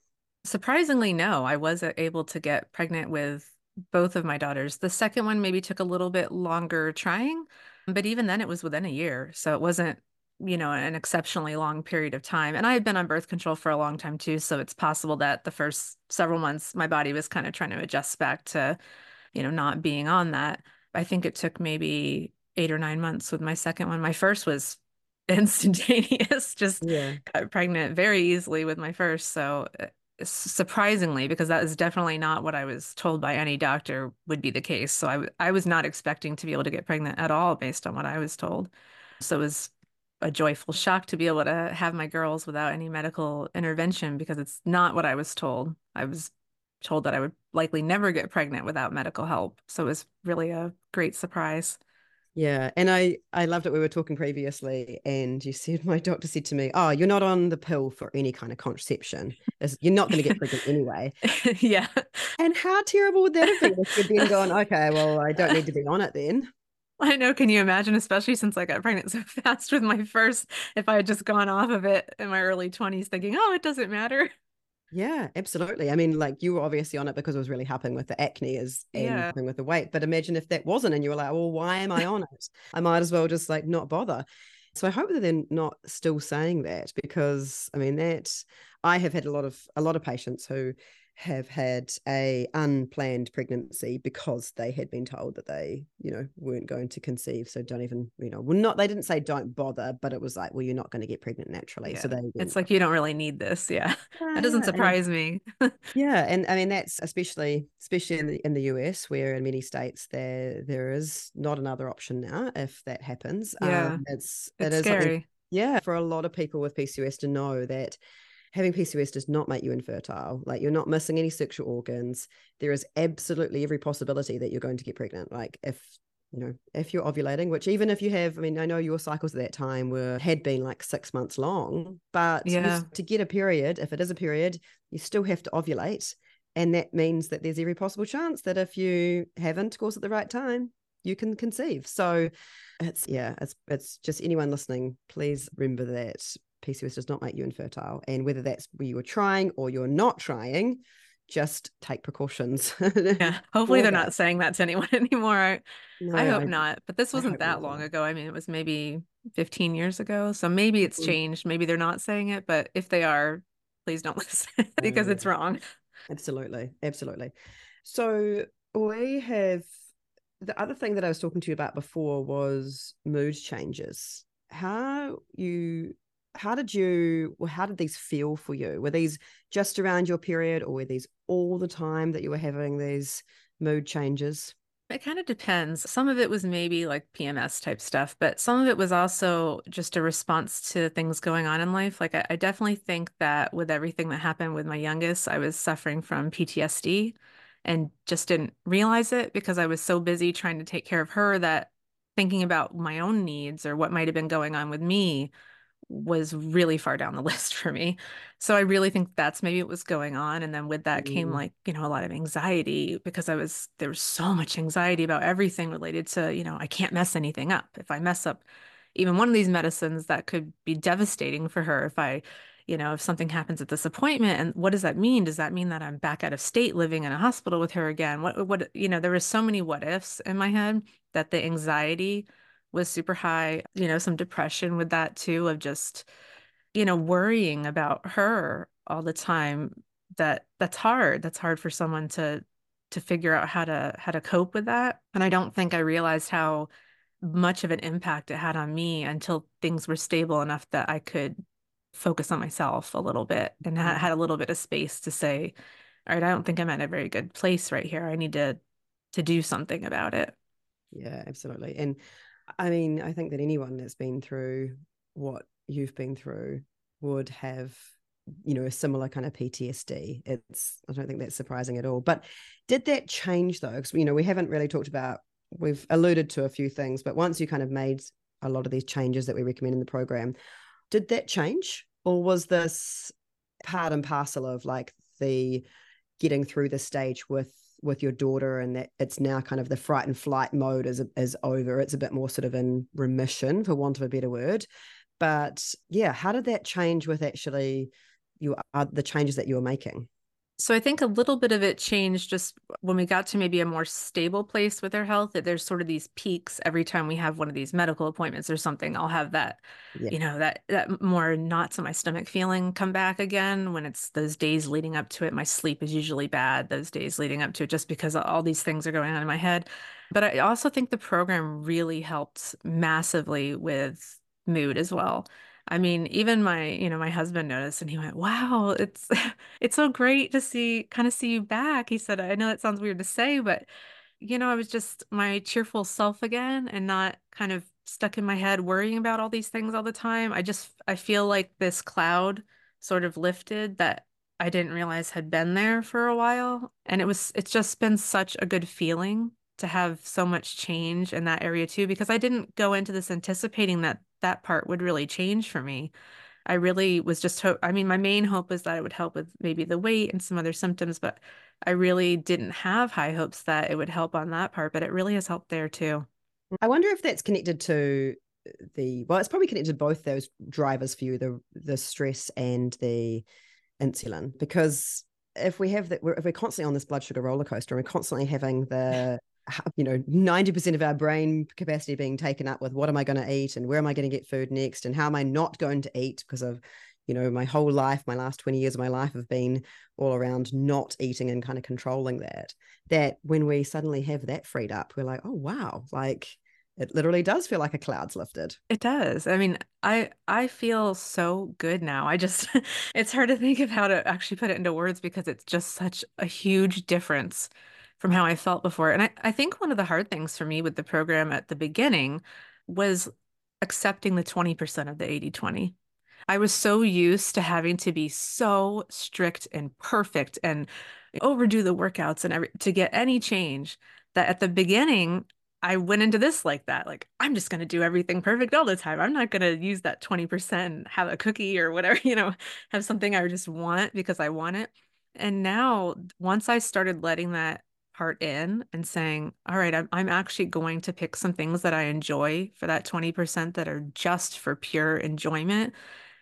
Surprisingly, no. I was uh, able to get pregnant with both of my daughters. The second one maybe took a little bit longer trying, but even then it was within a year. So it wasn't, you know, an exceptionally long period of time. And I had been on birth control for a long time too. So it's possible that the first several months my body was kind of trying to adjust back to, you know, not being on that. I think it took maybe eight or nine months with my second one. My first was (laughs) instantaneous, just yeah. got pregnant very easily with my first. So uh, surprisingly, because that is definitely not what I was told by any doctor would be the case. So I, I was not expecting to be able to get pregnant at all based on what I was told. So it was a joyful shock to be able to have my girls without any medical intervention because it's not what I was told. I was told that I would likely never get pregnant without medical help. So it was really a great surprise. Yeah, and I I loved it. We were talking previously, and you said (laughs) my doctor said to me, "Oh, you're not on the pill for any kind of contraception. You're not going to get pregnant anyway." (laughs) yeah. And how terrible would that have been if you'd been going, "Okay, well, I don't need to be on it then." I know. Can you imagine, especially since I got pregnant so (laughs) fast with my first, if I had just gone off of it in my early 20s thinking, oh, it doesn't matter. Yeah, absolutely. I mean, like you were obviously on it because it was really helping with the acne is and yeah. helping with the weight. But imagine if that wasn't and you were like, well, why am I on it? I might as well just like not bother. So I hope that they're not still saying that because I mean that I have had a lot of a lot of patients who have had a unplanned pregnancy because they had been told that they you know weren't going to conceive. So don't even you know well not they didn't say don't bother but it was like well you're not going to get pregnant naturally. Yeah. so they it's like you don't really need this. Yeah, (laughs) yeah that doesn't surprise and, me. (laughs) Yeah and i mean that's especially especially in the in the us where in many states there there is not another option now if that happens. Yeah um, it's, it's it is scary. yeah for a lot of people with pcos to know that having PCOS does not make you infertile. Like you're not missing any sexual organs. There is absolutely every possibility that you're going to get pregnant. Like if you know if you're ovulating which even if you have i mean i know your cycles at that time were had been like six months long but yeah. to get a period if it is a period you still have to ovulate and that means that there's every possible chance that if you have intercourse at the right time you can conceive so it's yeah it's it's just anyone listening please remember that PCOS does not make you infertile. And whether that's where you are trying or you're not trying, just take precautions. (laughs) yeah. Hopefully they're that. not saying that to anyone (laughs) anymore. I, no, I hope I, not. But this wasn't that long ago. I mean, it was maybe 15 years ago. So maybe it's mm-hmm. changed. Maybe they're not saying it. But if they are, please don't (laughs) listen because it's wrong. Absolutely. Absolutely. So we have the other thing that I was talking to you about before was mood changes. How you how did you well, how did these feel for you were these just around your period or were these all the time that you were having these mood changes it kind of depends. Some of it was maybe like PMS type stuff, but some of it was also just a response to things going on in life. Like, I, I, definitely think that with everything that happened with my youngest, I was suffering from PTSD and just didn't realize it because I was so busy trying to take care of her that thinking about my own needs or what might have been going on with me was really far down the (laughs) list for me. So I really think that's maybe what was going on. And then with that mm. came like, you know, a lot of anxiety because I was, there was so much anxiety about everything related to, you know, I can't mess anything up. If I mess up even one of these medicines, that could be devastating for her. If I, you know, if something happens at this appointment and what does that mean? Does that mean that I'm back out of state living in a hospital with her again? What, what, you know, there was so many what ifs in my head that the anxiety was super high, you know, some depression with that too, of just, you know, worrying about her all the time. That that's hard. That's hard for someone to to figure out how to how to cope with that. And I don't think I realized how much of an impact it had on me until things were stable enough that I could focus on myself a little bit and ha- mm-hmm. had a little bit of space to say, all right, I don't think I'm at a very good place right here. I need to to do something about it. Yeah, absolutely. And I mean, I think that anyone that's been through what you've been through would have, you know, a similar kind of PTSD. It's, I don't think that's surprising at all. But did that change though? Because, you know, we haven't really talked about, we've alluded to a few things, but once you kind of made a lot of these changes that we recommend in the program, did that change? Or was this part and parcel of like the getting through the stage with with your daughter and that it's now kind of the fright and flight mode is is over. It's a bit more sort of in remission for want of a better word. But yeah how did that change with actually you are uh, the changes that you were making So I think a little bit of it changed just when we got to maybe a more stable place with our health, that there's sort of these peaks every time we have one of these medical appointments or something. I'll have that, yeah. you know, that that more knots in my stomach feeling come back again when it's those days leading up to it. My sleep is usually bad those days leading up to it just because all these things are going on in my head. But I also think the program really helped massively with mood as well. I mean, even my, you know, my husband noticed and he went, "Wow, it's (laughs) it's so great to see kind of see you back." He said, "I know that sounds weird to say, but you know, I was just my cheerful self again and not kind of stuck in my head worrying about all these things all the time. I just I feel like this cloud sort of lifted that I didn't realize had been there for a while, and it was it's just been such a good feeling to have so much change in that area too because I didn't go into this anticipating that that part would really change for me. I really was just hope I mean my main hope was that it would help with maybe the weight and some other symptoms but I really didn't have high hopes that it would help on that part but it really has helped there too. I wonder if that's connected to uh, the well it's probably connected to both those drivers for you the the stress and the insulin because if we have that if we're constantly on this blood sugar roller coaster and we're constantly having the you know 90% of our brain capacity being taken up with what am i going to eat? And where am i going to get food next? And how am i not going to eat? Because of you know my whole life my last 20 years of my life have been all around not eating and kind of controlling that that when we suddenly have that freed up we're like oh wow. Like it literally does feel like a cloud's lifted. It does. I mean i i feel so good now. I just (laughs) it's hard to think of how to actually put it into words because it's just such a huge difference from how I felt before. And I, I think one of the hard things for me with the program at the beginning was accepting the 20% of the 80 20. I was so used to having to be so strict and perfect and overdo the workouts and every, to get any change that at the beginning I went into this like that. Like, I'm just going to do everything perfect all the time. I'm not going to use that 20% and have a cookie or whatever, (laughs) you know, have something I just want because I want it. And now, once I started letting that part in and saying, all right, I'm, I'm actually going to pick some things that I enjoy for that 20% that are just for pure enjoyment,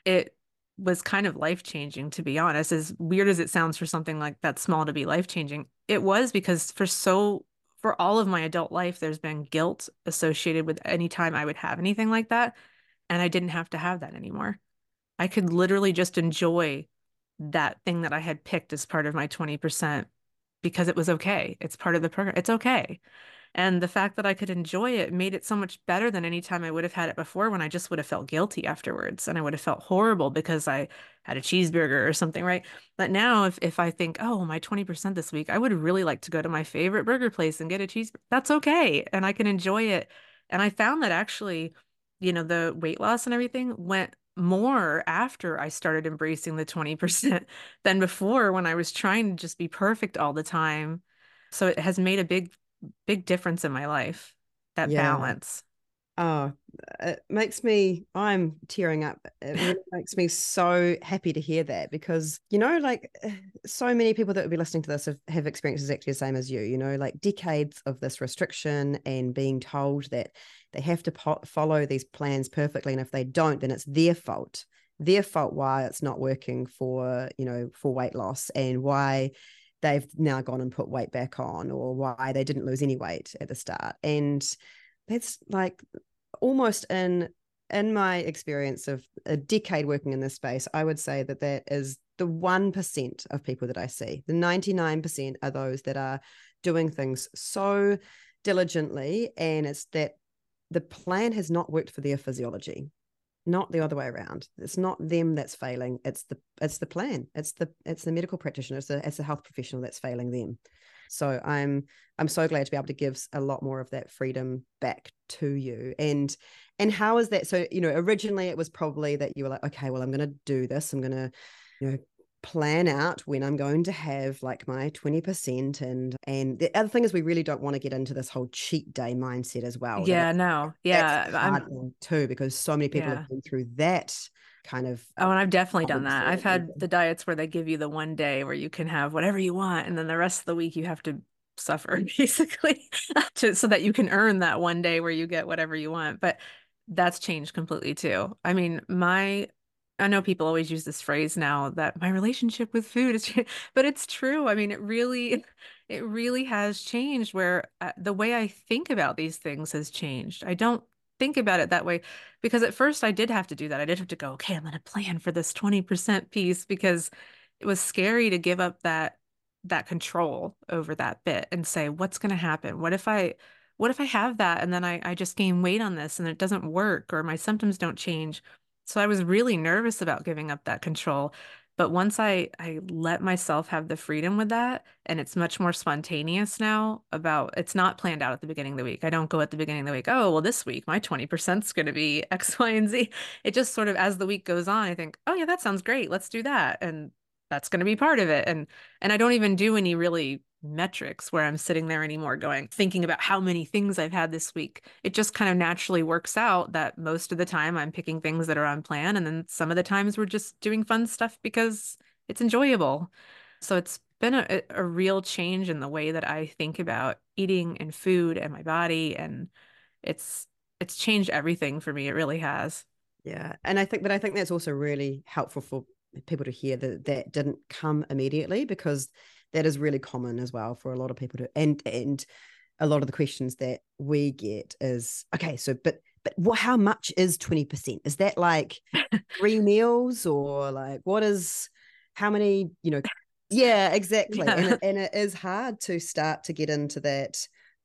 it was kind of life changing, to be honest. As weird as it sounds for something like that small to be life changing, it was because for so for all of my adult life, there's been guilt associated with any time I would have anything like that. And I didn't have to have that anymore. I could literally just enjoy that thing that I had picked as part of my 20% because it was okay. It's part of the program. It's okay. And the fact that I could enjoy it made it so much better than any time I would have had it before when I just would have felt guilty afterwards and I would have felt horrible because I had a cheeseburger or something, right? But now if, if I think, oh, my 20% this week, I would really like to go to my favorite burger place and get a cheese. That's okay. And I can enjoy it. And I found that actually, you know, the weight loss and everything went more after I started embracing the 20% (laughs) than before when I was trying to just be perfect all the time. So it has made a big, big difference in my life, that yeah. balance. Oh, uh, it makes me, I'm tearing up. It really (laughs) makes me so happy to hear that because, you know, like eh, so many people that would be listening to this have, have experienced exactly the same as you, you know, like decades of this restriction and being told that they have to po- follow these plans perfectly. And if they don't, then it's their fault, their fault why it's not working for, you know, for weight loss and why they've now gone and put weight back on or why they didn't lose any weight at the start. And that's like almost in in my experience of a decade working in this space, I would say that that is the 1% of people that I see. The 99% are those that are doing things so diligently. And it's that the plan has not worked for their physiology, not the other way around. It's not them that's failing. It's the it's the plan. It's the it's the medical practitioner. It's the, it's the health professional that's failing them. So I'm I'm so glad to be able to give a lot more of that freedom back to you. And and how is that? So you know, originally it was probably that you were like, okay, well, I'm going to do this. I'm going to you know plan out when I'm going to have like my 20% and and the other thing is we really don't want to get into this whole cheat day mindset as well. Yeah, no. Yeah. I'm too because so many people yeah. have been through that kind of oh and i've definitely done that i've had the diets where they give you the one day where you can have whatever you want and then the rest of the week you have to suffer (laughs) basically to, so that you can earn that one day where you get whatever you want but that's changed completely too i mean my I know people always use this phrase now that my relationship with food is, (laughs) but it's true. I mean, it really, (laughs) it really has changed where uh, the way I think about these things has changed. I don't think about it that way because at first I did have to do that. I did have to go, okay, I'm going to plan for this 20% piece because it was scary to give up that that control over that bit and say, what's going to happen? What if I what if I have that and then I, I just gain weight on this and it doesn't work or my symptoms don't change? So I was really nervous about giving up that control. But once I I let myself have the freedom with that, and it's much more spontaneous now about it's not planned out at the beginning of the week. I don't go at the beginning of the week, oh, well, this week my 20% is going to be (laughs) X, Y, and Z. It just sort of as the week goes on, I think, oh yeah, that sounds great. Let's do that. And that's going to be part of it. And and I don't even do any really metrics where I'm sitting there anymore going, thinking about how many things I've had this week. It just kind of naturally works out that most of the time I'm picking things that are on plan. And then some of the times we're just doing fun stuff because it's enjoyable. So it's been a, a real change in the way that I think about eating and food and my body. And it's, it's changed everything for me. It really has. Yeah. And I think, but I think that's also really helpful for people to hear that that didn't come immediately because that is really common as well for a lot of people to and and a lot of the questions that we get is okay so but but what how much is 20% is that like (laughs) three meals or like what is how many you know? Yeah exactly. Yeah. And, it, and it is hard to start to get into that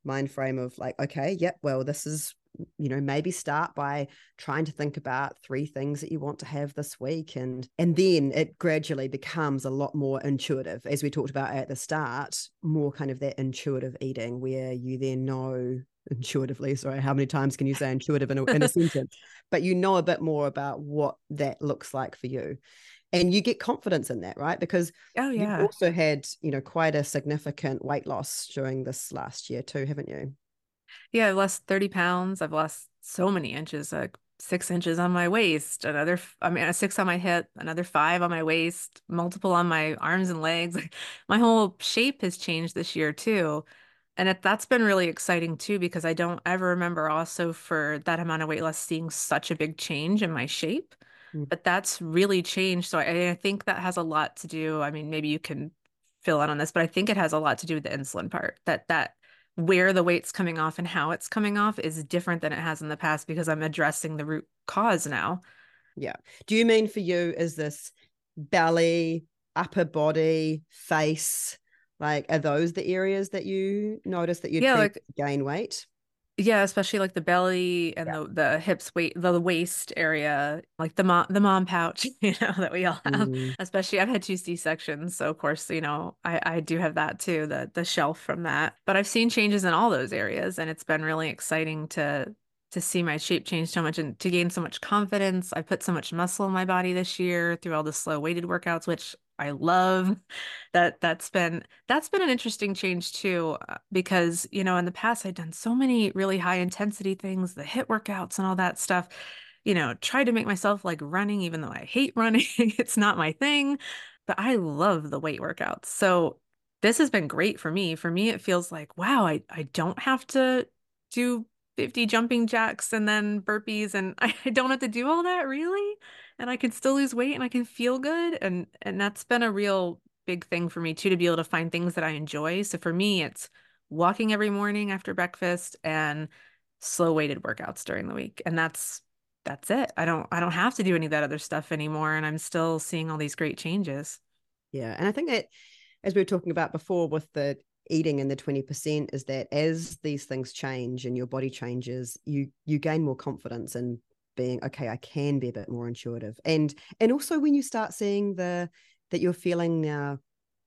mind frame of like okay yep well this is you know maybe start by trying to think about three things that you want to have this week and and then it gradually becomes a lot more intuitive. As we talked about at the start more kind of that intuitive eating where you then know intuitively sorry how many times can you say intuitive in a, in a (laughs) sentence? But you know a bit more about what that looks like for you. And you get confidence in that right? Because oh yeah. you also had you know quite a significant weight loss during this last year too haven't you yeah, I've lost 30 pounds. I've lost so many inches, like six inches on my waist, another, I mean, a six on my hip, another five on my waist, multiple on my arms and legs. (laughs) my whole shape has changed this year too. And it, that's been really exciting too, because I don't ever remember also for that amount of weight loss seeing such a big change in my shape. Mm. But that's really changed. So I, I think that has a lot to do. I mean, maybe you can fill in on this, but I think it has a lot to do with the insulin part. That that where the weight's coming off and how it's coming off is different than it has in the past because I'm addressing the root cause now. Yeah. Do you mean for you is this belly, upper body, face? Like are those the areas that you notice that you yeah, like, gain weight? Yeah, especially like the belly and yeah. the the hips, weight, the waist area, like the mom the mom pouch, (laughs) you know, that we all have. Mm. Especially, I've had two C sections, so of course, you know, I I do have that too, the the shelf from that. But I've seen changes in all those areas, and it's been really exciting to to see my shape change so much and to gain so much confidence. I put so much muscle in my body this year through all the slow weighted workouts, which I love that that's been that's been an interesting change too uh, because you know in the past I'd done so many really high intensity things the HIIT workouts and all that stuff you know tried to make myself like running even though I hate (laughs) running it's not my thing but I love the weight workouts. So this has been great for me. For me it feels like wow I I don't have to do 50 jumping jacks and then burpees and (laughs) I don't have to do all that really and I can still lose weight and I can feel good and and that's been a real big thing for me too to be able to find things that I enjoy. So for me it's walking every morning after breakfast and slow weighted workouts during the week and that's that's it. I don't I don't have to do any of that other stuff anymore and I'm still seeing all these great changes. Yeah, and I think that as we were talking about before with the eating and the 20% is that as these things change and your body changes you you gain more confidence and being okay i can be a bit more intuitive and and also when you start seeing the that you're feeling now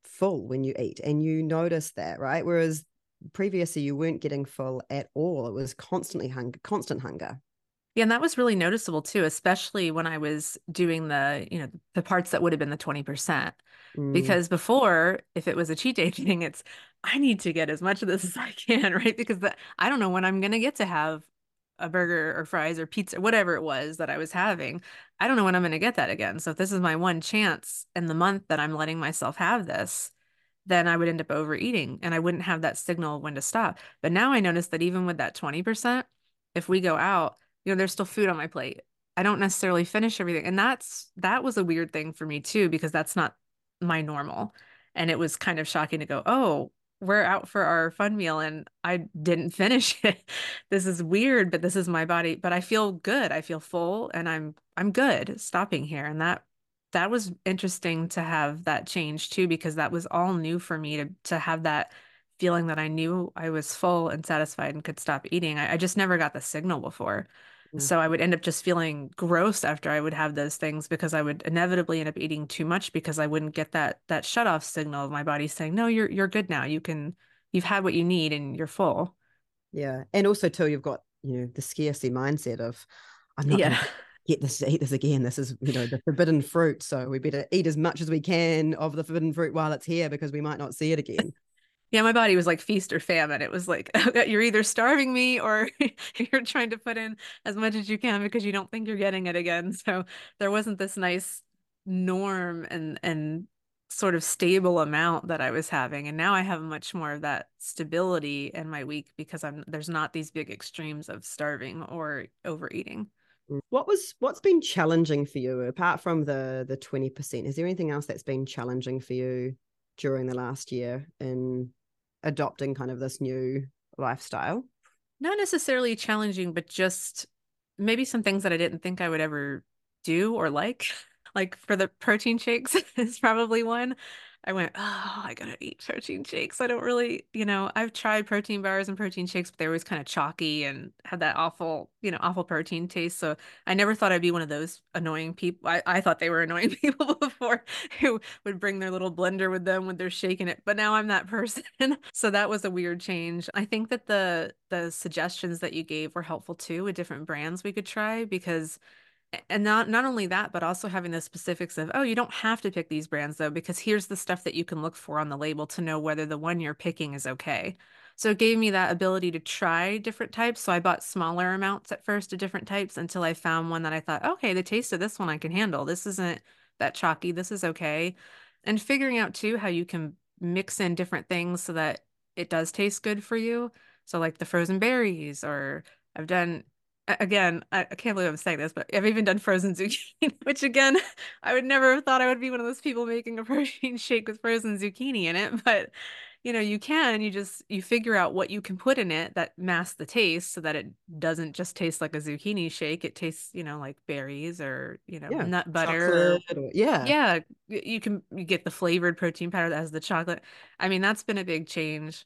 full when you eat and you notice that right whereas previously you weren't getting full at all it was constantly hunger constant hunger yeah, and that was really noticeable too, especially when I was doing the, you know, the parts that would have been the 20%. Mm. Because before, if it was a cheat day (laughs) thing, it's I need to get as much of this as I can, (laughs) right? Because the, I don't know when I'm going to get to have a burger or fries or pizza, whatever it was that I was having. I don't know when I'm going to get that again. So if this is my one chance in the month that I'm letting myself have this, then I would end up overeating and I wouldn't have that signal when to stop. But now I notice that even with that 20%, if we go out, you know, there's still food on my plate. I don't necessarily finish everything. And that's that was a weird thing for me too, because that's not my normal. And it was kind of shocking to go, oh, we're out for our fun meal and I didn't (laughs) finish it. this is weird, but this is my body. But I feel good. I feel full and I'm I'm good stopping here. And that that was interesting to have that change too, because that was all new for me to to have that feeling that I knew I was full and satisfied and could stop eating. I, I just never got the signal before. Mm. So I would end up just feeling gross after I would have those things because I would inevitably end up eating too much because I wouldn't get that that shut off signal of my body saying, "No, you're you're good now. You can you've had what you need and you're full." Yeah. And also too you've got, you know, the scarcity mindset of I'm not yeah. get this eat this again. This is, you know, the forbidden fruit. So we better eat as much as we can of the forbidden fruit while it's here because we might not see it again. Yeah, my body was like feast or famine. It was like (laughs) you're either starving me or (laughs) you're trying to put in as much as you can because you don't think you're getting it again. So there wasn't this nice norm and and sort of stable amount that I was having. And now I have much more of that stability in my week because I'm there's not these big extremes of starving or overeating. Mm. What was what's been challenging for you apart from the the 20%? Is there anything else that's been challenging for you during the last year in adopting kind of this new lifestyle? Not necessarily challenging, but just maybe some things that I didn't think I would ever do or like. (laughs) Like for the protein shakes (laughs) is probably one. I went, oh, I gotta eat protein shakes. I don't really, you know, I've tried protein bars and protein shakes, but they're always kind of chalky and had that awful, you know, awful protein taste. So I never thought I'd be one of those annoying people. I, I thought they were (laughs) annoying people before who would bring their little blender with them when they're shaking it. But now I'm that (laughs) person. so that was a weird change. I think that the the suggestions that you gave were helpful too with different brands we could try because and not not only that but also having the specifics of oh you don't have to pick these brands though because here's the stuff that you can look for on the label to know whether the one you're picking is okay. So it gave me that ability to try different types. So i bought smaller amounts at first of different types until i found one that i thought okay the taste of this one i can handle. This isn't that chalky. This is okay. And figuring out too how you can mix in different things so that it does taste good for you. So like the frozen berries or I've done again, I, can't believe I'm saying this, but I've even done frozen (laughs) zucchini, which again, I would never have thought I would be one of those people making a (laughs) protein shake with frozen zucchini in it. But you know, you can, you just you figure out what you can put in it that masks the taste so that it doesn't just taste like a zucchini shake. It tastes, you know, like berries or, you know, yeah, nut butter. Or, yeah. Yeah. You can you get the flavored protein powder that has the chocolate. I mean, that's been a big change.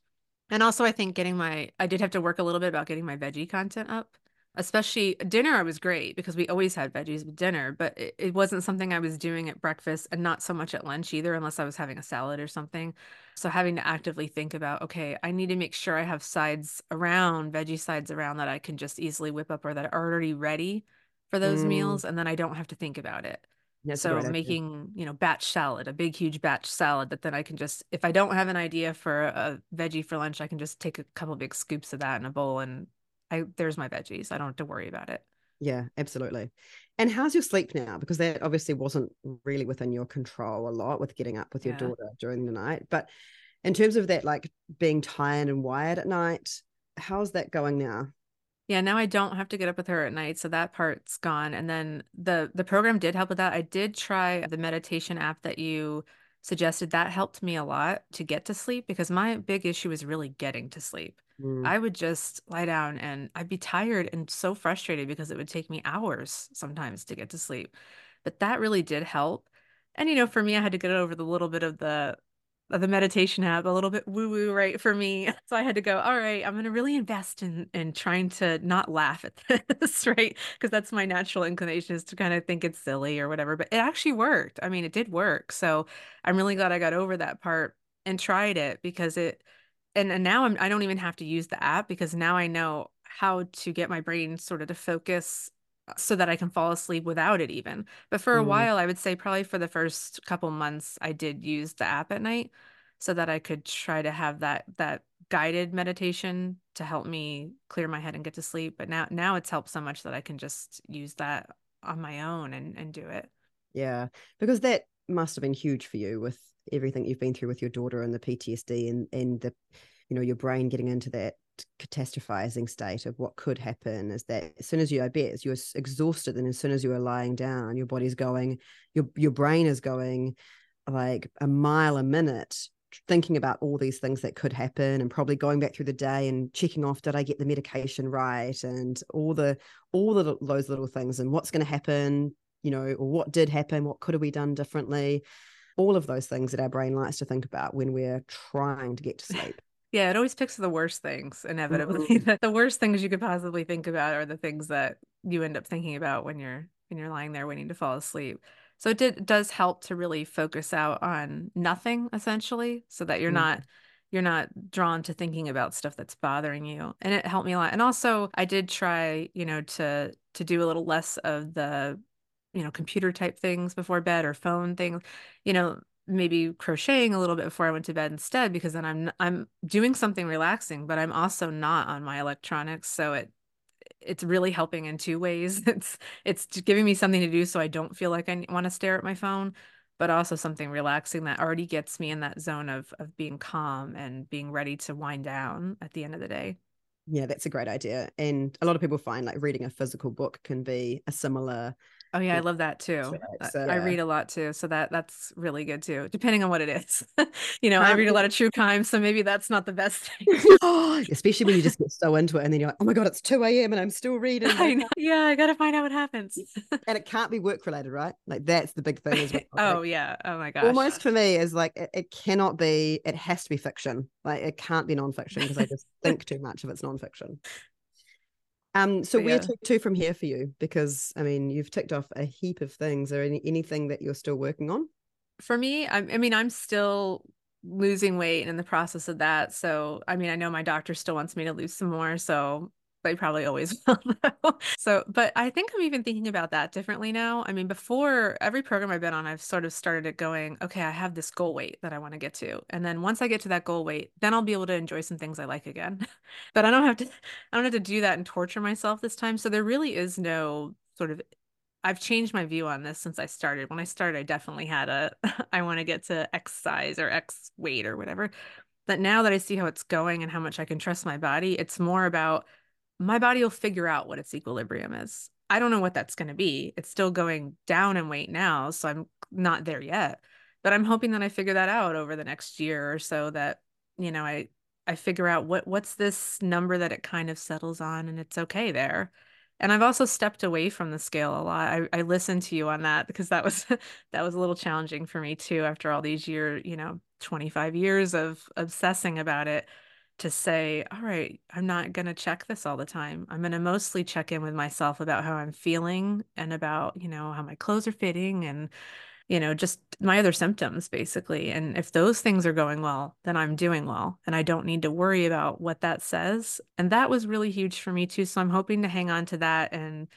And also I think getting my I did have to work a little bit about getting my veggie content up especially dinner was great because we always had veggies with dinner but it, it, wasn't something i was doing at breakfast and not so much at lunch either unless i was having a salad or something. So having to actively think about okay i need to make sure i have sides around veggie sides around that i can just easily whip up or that are already ready for those mm. meals and then i don't have to think about it. That's so making you know batch salad a big huge batch salad that then i can just if i don't have an idea for a veggie for lunch i can just take a couple big scoops of that in a bowl and I there's my veggies. I don't have to worry about it. Yeah, absolutely. And how's your sleep now? Because that obviously wasn't really within your control a lot with getting up with your yeah. daughter during the night. But in terms of that, like being tired and wired at night, how's that going now? Yeah, now I don't have to get up with her at night, so that part's gone. And then the the program did help with that. I did try the meditation app that you suggested. That helped me a lot to get to sleep because my big issue is really getting to sleep. Mm. I would just lie down and I'd be tired and so frustrated because it would take me hours sometimes to get to sleep. But that really did help. And you know, for me, I had to get over the little bit of the the meditation app, a little bit woo woo, right for me. (laughs) So I had to go. All right, I'm going to really invest in in trying to not laugh at (laughs) this, right? Because that's my natural inclination is to kind of think it's silly or whatever. But it actually worked. I mean, it did work. So I'm really glad I got over that part and tried it because it and, and now I'm I don't even have to use the app because now I know how to get my brain sort of to focus so that I can fall asleep without it even. But for a mm. while, I would say probably for the first couple months, I did use the app at night so that I could try to have that that guided meditation to help me clear my head and get to sleep. But now now it's helped so much that I can just use that on my own and and do it. Yeah, because that must have been huge for you with everything you've been through with your daughter and the PTSD and and the you know your brain getting into that catastrophizing state of what could happen is that as soon as you, bet, you're exhausted, and as soon as you are lying down, your body's going, your your brain is going like a mile a minute thinking about all these things that could happen and probably going back through the day and checking off did i get the medication right? And all the all the those little things and what's going to happen you know or what did happen what could have we done differently? All of those things that our brain likes to think about when we're trying to get to sleep yeah it always picks the worst things inevitably (laughs) mm-hmm. the worst things you could possibly think about are the things that you end up thinking about when you're when you're lying there waiting to fall asleep so it did, does help to really focus out on nothing essentially so that you're mm. not you're not drawn to thinking about stuff that's bothering you. And it helped me a lot. And also I did try, you know, to to do a little less of the you know, computer type things before bed or phone things. You know, maybe crocheting a little bit before I went to bed instead because then I'm I'm doing something relaxing, but I'm also not on my electronics, so it it's really helping in two ways. (laughs) It's it's giving me something to do so I don't feel like I want to stare at my phone, but also something relaxing that already gets me in that zone of of being calm and being ready to wind down at the end of the day. Yeah, that's a great idea. And a lot of people find like reading a physical book can be a similar Oh yeah, I love that too. So, I read a lot too, so that that's really good too. Depending on what it is, (laughs) you know, I read a lot of true crime, so maybe that's not the best (laughs) thing. (gasps) Especially when you just get so into it, and then you're like, "Oh my god, it's two a.m. and I'm still (laughs) reading." I yeah, I gotta find out what happens. and it can't be work related, right? Like that's the big thing. Is oh yeah, oh my gosh. Almost for me is like it, it cannot be. It has to be fiction. Like it can't be nonfiction because I just think too much if it's nonfiction. Um, so, where to, to from here for you? Because I mean, you've ticked off a heap of things. Are any anything that you're still working on? For me, I, I mean, I'm still losing weight and in the process of that. So, I mean, I know my doctor still wants me to lose some more. So, they probably always (laughs) will. so, but I think I'm even thinking about that differently now. I mean, before every program I've been on, I've sort of started it going, okay, I have this goal weight that I want to get to. And then once I get to that goal weight, then I'll be able to enjoy some things I like again. (laughs) but I don't have to, I don't have to do that and torture myself this time. So there really is no sort of I've changed my view on this since I started. When I started, I definitely had a (laughs) I want to get to X size or X weight or whatever. But now that I see how it's going and how much I can trust my body, it's more about my body will figure out what its equilibrium is. I don't know what that's going to be. It's still going down in weight now, so I'm not there yet. But I'm hoping that I figure that out over the next year or so that, you know, I I figure out what what's this number that it kind of settles on and it's okay there. And I've also stepped away from the scale a lot. I, I listened to you on that because that was (laughs) that was a little challenging for me too after all these years, you know, 25 years of obsessing about it to say, all right, I'm not going to check this all the time. I'm going to mostly check in with myself about how I'm feeling and about, you know, how my clothes are fitting and, you know, just my other symptoms basically. And if those things are going well, then I'm doing well and I don't need to worry about what that says. And that was really huge for me too. So I'm hoping to hang on to that and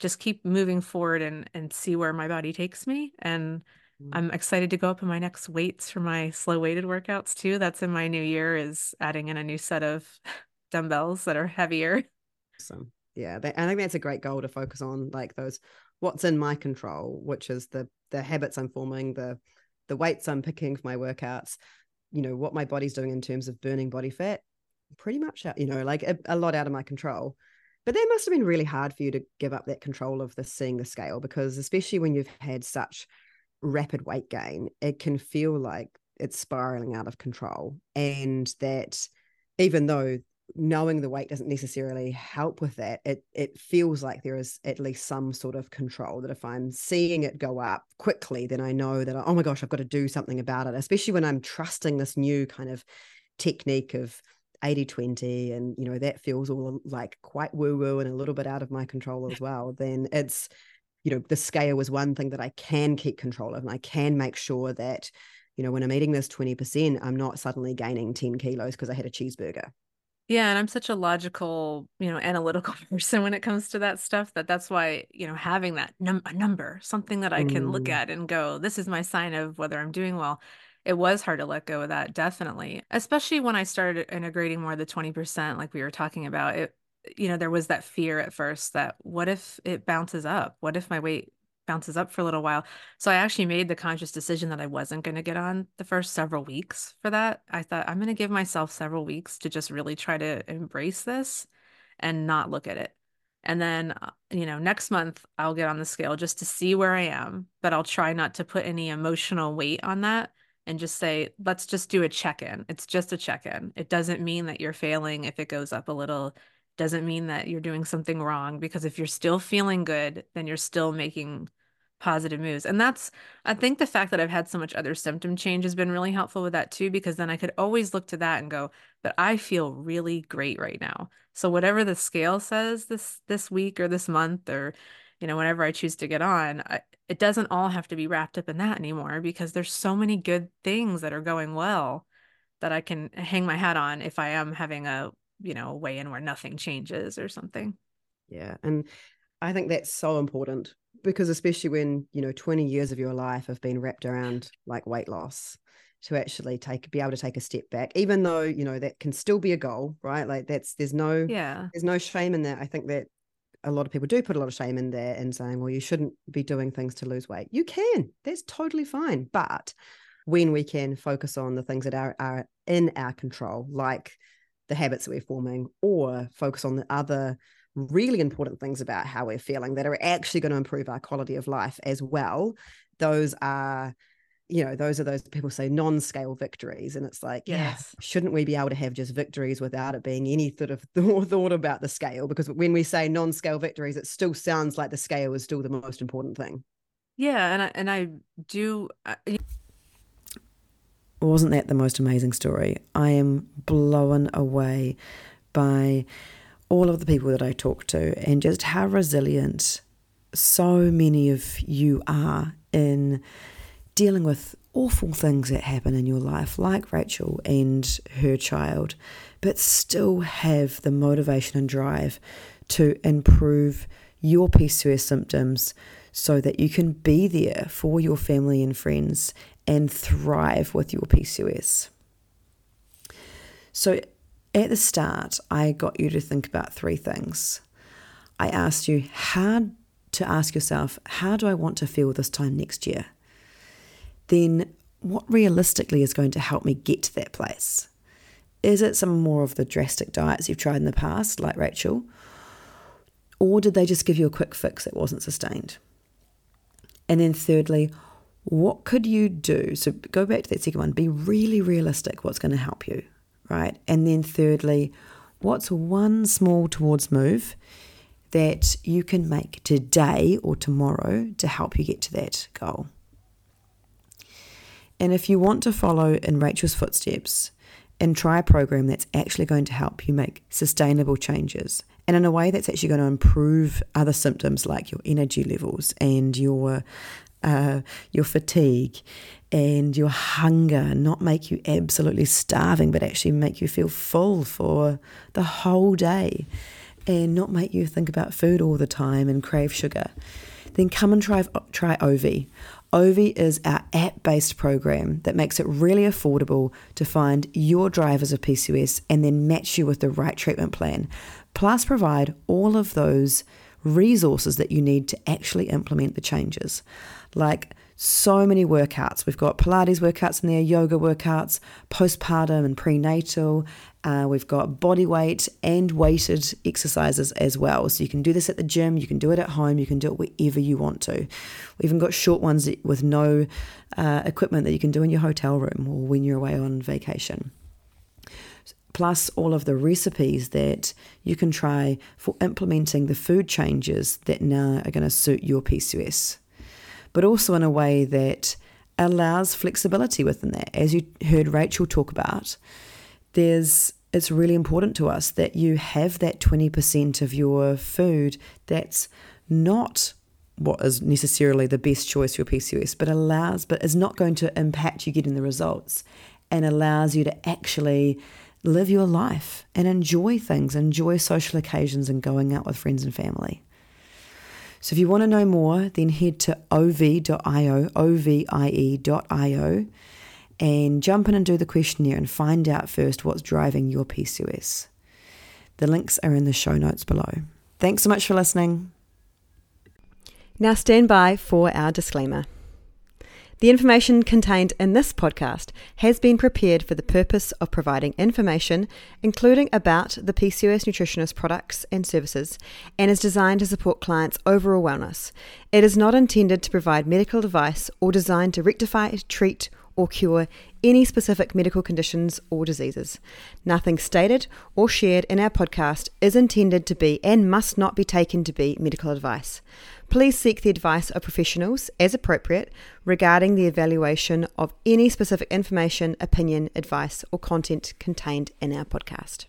just keep moving forward and and see where my body takes me and. Mm. I'm excited to go up in my next weights for my slow weighted workouts too. That's in my new year is adding in a new set of (laughs) dumbbells that are heavier. Awesome. Yeah, I think that's a great goal to focus on, like those what's in my control, which is the the habits I'm forming, the the weights I'm picking for my workouts, you know, what my body's doing in terms of burning body fat, pretty much, uh, you know, like a, a lot out of my control. But that must have been really hard for you to give up that control of the seeing the scale because especially when you've had such rapid weight gain, it can feel like it's spiraling out of control. And that even though knowing the weight doesn't necessarily help with that, it it feels like there is at least some sort of control. That if I'm seeing it go up quickly, then I know that oh my gosh, I've got to do something about it. Especially when I'm trusting this new kind of technique of 80 20 and you know that feels all like quite woo woo and a little bit out of my control as well then it's you know the scale was one thing that i can keep control of and i can make sure that you know when i'm eating this 20% i'm not suddenly gaining 10 kilos because i had a cheeseburger yeah and i'm such a logical you know analytical (laughs) person when it comes to that stuff that that's why you know having that num- a number something that i can mm. look at and go this is my sign of whether i'm doing well it was hard to let go of that definitely especially when i started integrating more the 20% like we were talking about it you know, there was that fear at first that what if it bounces up? What if my weight bounces up for a little while. So I actually made the conscious decision that I wasn't going to get on the first several weeks for that. I thought I'm going to give myself several weeks to just really try to embrace this and not look at it. And then, uh, you know, next month I'll get on the scale just to see where I am, but I'll try not to put any emotional weight on that and just say, let's just do a check in. It's just a check in. It doesn't mean that you're failing if it goes up a little. Doesn't mean that you're doing something wrong because if you're still feeling good, then you're still making positive moves. And that's, I think the fact that I've had so much other symptom change has been really helpful with that too, because then I could always look to that and go, but I feel really great right now. So whatever the scale says this this week or this month or you know whenever I choose to get on, I, it doesn't all have to be wrapped up in that anymore because there's so many good things that are going well that I can hang my hat on if I am having a you know a way in where nothing changes or something. Yeah, and I think that's so important because especially when you know 20 years of your life have been wrapped around like weight loss to actually take be able to take a step back even though you know that can still be a goal right? Like that's there's no yeah. there's no shame in that. I think that a lot of people do put a lot of shame in there and saying well you shouldn't be doing things to lose weight. You can that's totally fine but when we can focus on the things that are, are in our control like the habits that we're forming or focus on the other really important things about how we're feeling that are actually going to improve our quality of life as well. Those are you know those are those people say non-scale victories and it's like yes. yeah, shouldn't we be able to have just victories without it being any sort of (laughs) thought about the scale? Because when we say non-scale victories it still sounds like the scale is still the most important thing. Yeah and I, and I do I... wasn't that the most amazing story. I am blown away by all of the people that i talk to and just how resilient so many of you are in dealing with awful things that happen in your life, like Rachel and her child, but still have the motivation and drive to improve your PCOS symptoms so that you can be there for your family and friends and thrive with your PCOS. So, at the start, I got you to think about three things. I asked you how to ask yourself, how do I want to feel this time next year? then what realistically is going to help me get to that place? Is it some more of the drastic diets you've tried in the past, like Rachel? Or did they just give you a quick fix that wasn't sustained? And then, thirdly, what could you do? So, go back to that second one be really realistic what's going to help you, right? And then, thirdly, what's one small towards move that you can make today or tomorrow to help you get to that goal? And if you want to follow in Rachel's footsteps and try a program that's actually going to help you make sustainable changes and in a way that's actually going to improve other symptoms like your energy levels and your uh, your fatigue and your hunger, not make you absolutely starving, but actually make you feel full for the whole day and not make you think about food all the time and crave sugar, then come and try, try Ovie. Ovie is our app based program that makes it really affordable to find your drivers of PCOS and then match you with the right treatment plan, plus provide all of those resources that you need to actually implement the changes. Like so many workouts. We've got Pilates workouts in there, yoga workouts, postpartum and prenatal. Uh, we've got body weight and weighted exercises as well. So you can do this at the gym, you can do it at home, you can do it wherever you want to. We've even got short ones with no uh, equipment that you can do in your hotel room or when you're away on vacation plus all of the recipes that you can try for implementing the food changes that now are going to suit your PCOS but also in a way that allows flexibility within that. As you heard Rachel talk about, there's it's really important to us that you have that 20% of your food that's not what is necessarily the best choice for your PCOS, but allows, but is not going to impact you getting the results and allows you to actually live your life and enjoy things, enjoy social occasions and going out with friends and family. So if you want to know more, then head to ov.io, ovie.io, and jump in and do the questionnaire and find out first what's driving your PCOS. The links are in the show notes below. Thanks so much for listening. Now stand by for our disclaimer. The information contained in this podcast has been prepared for the purpose of providing information, including about the PCOS nutritionist products and services, and is designed to support clients' overall wellness. It is not intended to provide medical advice or designed to rectify, treat, or cure any specific medical conditions or diseases. Nothing stated or shared in our podcast is intended to be and must not be taken to be medical advice. Please seek the advice of professionals as appropriate regarding the evaluation of any specific information, opinion, advice, or content contained in our podcast.